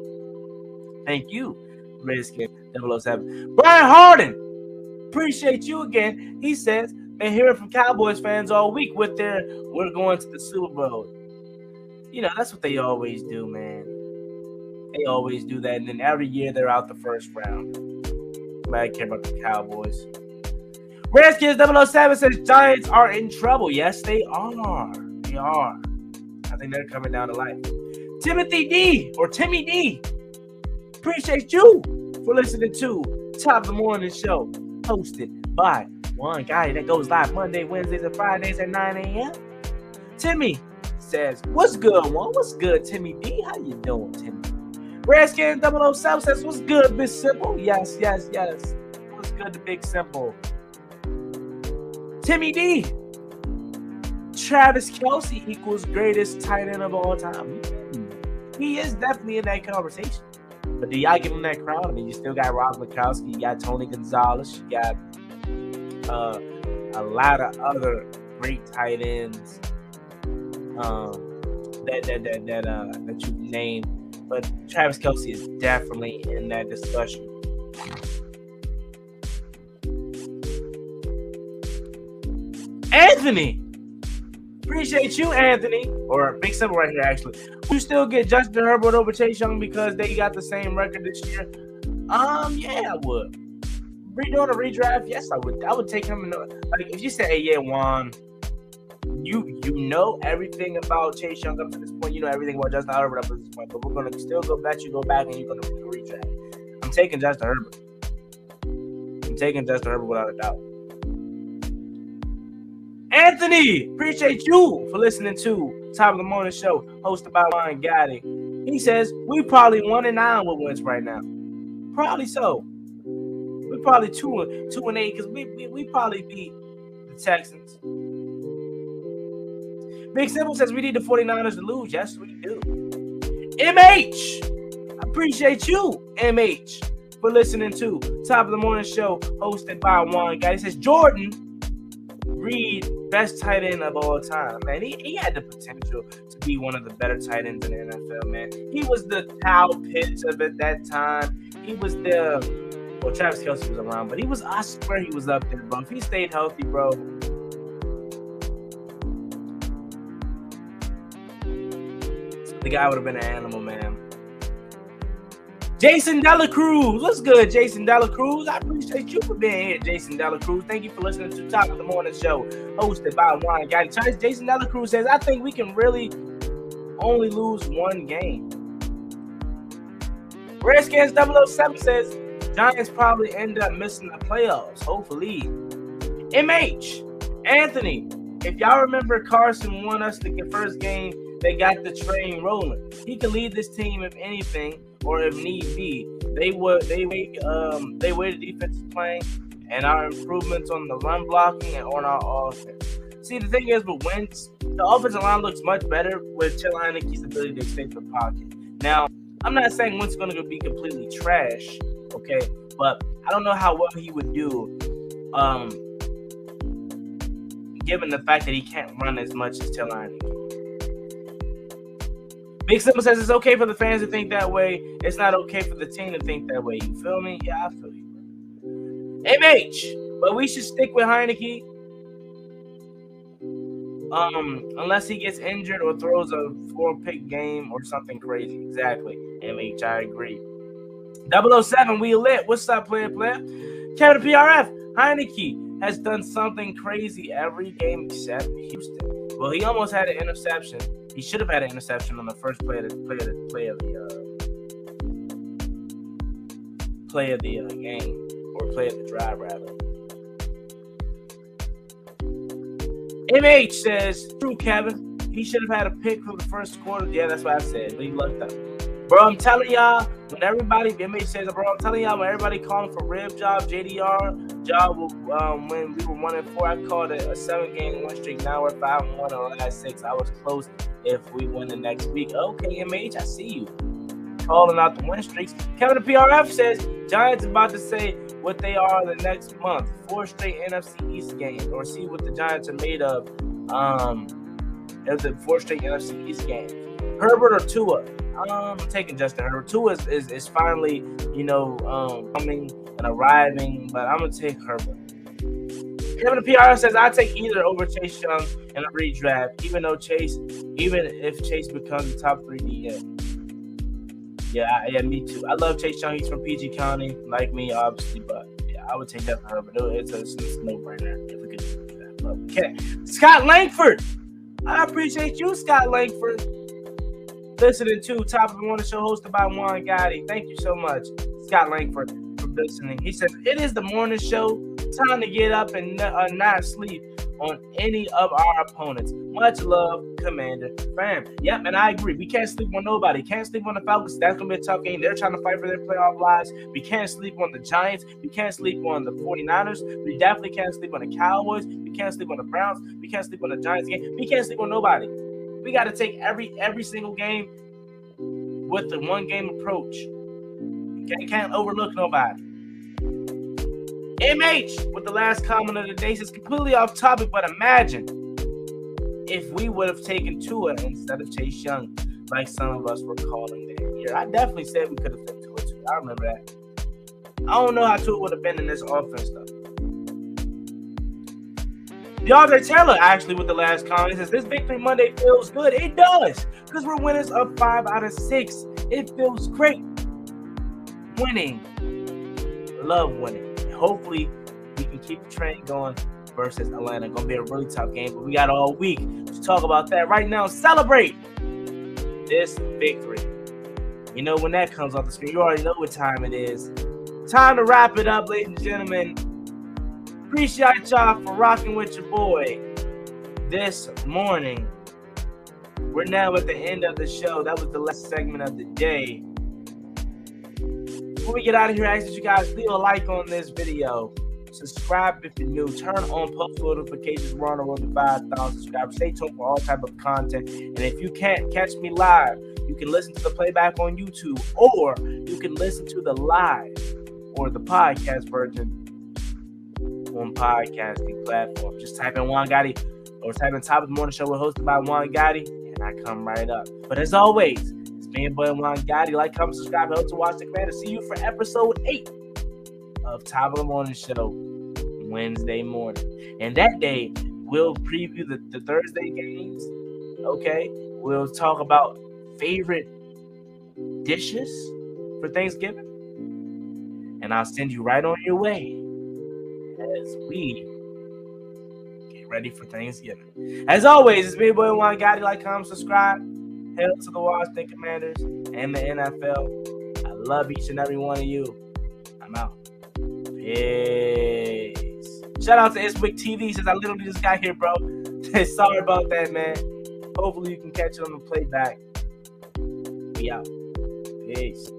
Thank you. Redskin 007. Brian Harden, appreciate you again. He says, been hearing from Cowboys fans all week with their we're going to the Super Bowl. You know, that's what they always do, man. They always do that. And then every year they're out the first round. I care about the Cowboys. Redskins 007 says Giants are in trouble. Yes, they are. They are. I think they're coming down to life. Timothy D or Timmy D Appreciate you for listening to Top of the Morning Show, hosted by one guy that goes live Monday, Wednesdays, and Fridays at 9 a.m. Timmy says, What's good, one? What's good, Timmy D? How you doing, Timmy? Redskin 007 says, What's good, Big Simple? Yes, yes, yes. What's good to Big Simple? Timmy D. Travis Kelce equals greatest tight end of all time. Hmm. He is definitely in that conversation. But do y'all give him that crown? I mean, you still got Rob Gronkowski, you got Tony Gonzalez, you got uh, a lot of other great tight ends um, that that that that, uh, that you named. But Travis Kelce is definitely in that discussion. Anthony, appreciate you, Anthony, or Big Simple right here, actually you still get Justin Herbert over Chase Young because they got the same record this year? Um, yeah, I would. Redoing a redraft, yes, I would. I would take him. Like if you say, "Hey, yeah, Juan," you you know everything about Chase Young up to this point. You know everything about Justin Herbert up to this point. But we're gonna still go back. You go back and you're gonna redraft. I'm taking Justin Herbert. I'm taking Justin Herbert without a doubt. Anthony, appreciate you for listening to top of the morning show hosted by Juan Gotti. He says we probably one and nine with wins right now. Probably so. We probably two and two and eight because we, we we probably beat the Texans. Big Simple says we need the 49ers to lose. Yes, we do. MH. I Appreciate you, MH, for listening to Top of the Morning Show, hosted by one guy. He says Jordan Reed, best tight end of all time. Man, he, he had the potential to be one of the better tight ends in the NFL. Man, he was the Kyle Pitts of at that time. He was the well, Travis Kelce was around, but he was I swear he was up there, bro. If he stayed healthy, bro, the guy would have been an animal. Jason Dela Cruz. What's good, Jason Dela Cruz? I appreciate you for being here, Jason Dela Cruz. Thank you for listening to Top of the Morning Show, hosted by Juan Gotti. Jason Dela Cruz says, I think we can really only lose one game. Redskins 007 says, Giants probably end up missing the playoffs, hopefully. MH, Anthony, if y'all remember Carson won us the first game they got the train rolling. He can lead this team if anything, or if need be. They would they um they weigh the defense playing and our improvements on the run blocking and on our offense. See, the thing is, with Wentz, the offensive line looks much better with Taylor Heinicke's ability to escape the pocket. Now, I'm not saying Wentz is going to be completely trash, okay, but I don't know how well he would do, um, given the fact that he can't run as much as Taylor Heinicke. Big Simple says it's okay for the fans to think that way. It's not okay for the team to think that way. You feel me? Yeah, I feel you. MH, but we should stick with Heinicke. Um, unless he gets injured or throws a four pick game or something crazy. Exactly. MH, I agree. 007, we lit. What's up, player player? Kevin PRF, Heinicke has done something crazy every game except Houston. Well, he almost had an interception he should have had an interception on the first play of the play of the, play of the uh, play of the uh, game or play of the drive rather. MH says, "True, Kevin. He should have had a pick from the first quarter. Yeah, that's what I said. He lucked up. Bro, I'm telling y'all, when everybody, MH says, bro, I'm telling y'all, when everybody calling for rib job, JDR job, um, when we were one and four, I called it a seven game one streak. Now we're five and one on the last six. I was close if we win the next week. Okay, MH, I see you calling out the win streaks. Kevin the PRF says Giants about to say what they are the next month. Four straight NFC East games, or see what the Giants are made of. Um, of the four straight NFC East game. Herbert or Tua? Um, I'm taking Justin Herbert. Tua is, is, is finally, you know, um, coming and arriving, but I'm gonna take Herbert. Kevin PR says I take either over Chase Young in a redraft, even though Chase, even if Chase becomes the top three DN. Yeah, yeah, me too. I love Chase Young. He's from PG County, like me, obviously, but yeah, I would take that for Herbert. It's a, it's a no brainer if we could do that. But okay, Scott Langford. I appreciate you, Scott Langford, listening to Top of the Morning Show hosted by Juan Gotti. Thank you so much, Scott Langford, for listening. He says, It is the morning show. Time to get up and uh, not sleep on any of our opponents. Much love, Commander Fam. Yep, and I agree. We can't sleep on nobody. Can't sleep on the Falcons. That's gonna be a tough game. They're trying to fight for their playoff lives. We can't sleep on the Giants. We can't sleep on the 49ers. We definitely can't sleep on the Cowboys. We can't sleep on the Browns. We can't sleep on the Giants game. We can't sleep on nobody. We got to take every every single game with the one game approach. Can't, can't overlook nobody. MH with the last comment of the day says completely off topic, but imagine if we would have taken Tua instead of Chase Young, like some of us were calling that year. I definitely said we could have taken Tua too. I remember that. I don't know how Tua would have been in this offense though. DeAndre Taylor actually with the last comment says this victory Monday feels good. It does because we're winners of five out of six. It feels great. Winning, love winning. Hopefully, we can keep the train going versus Atlanta. Gonna be a really tough game, but we got all week to talk about that right now. Celebrate this victory. You know when that comes off the screen, you already know what time it is. Time to wrap it up, ladies and gentlemen. Appreciate y'all for rocking with your boy this morning. We're now at the end of the show. That was the last segment of the day. Before we get out of here, I ask that you guys leave a like on this video. Subscribe if you're new. Turn on post notifications. We're on the road to 5,000 subscribers. Stay tuned for all type of content. And if you can't catch me live, You can listen to the playback on YouTube, or you can listen to the live or the podcast version on podcasting platforms. Just type in Juan Gotti or type in Top of the Morning Show with hosted by Juan Gotti, and I come right up. But as always, me and boy Juan Gotti. Like, comment, subscribe, help to watch the commander. See you for episode eight of Top of the Morning Show Wednesday morning. And that day, we'll preview the, the Thursday games. Okay. We'll talk about favorite dishes for Thanksgiving. And I'll send you right on your way as we get ready for Thanksgiving. As always, it's me, boy Juan Gotti. Like, comment, subscribe. Hail to the Washington Commanders and the NFL. I love each and every one of you. I'm out. Peace. Shout out to Iswick TV since I literally just got here, bro. (laughs) Sorry about that, man. Hopefully you can catch it on the playback. Be out. Peace.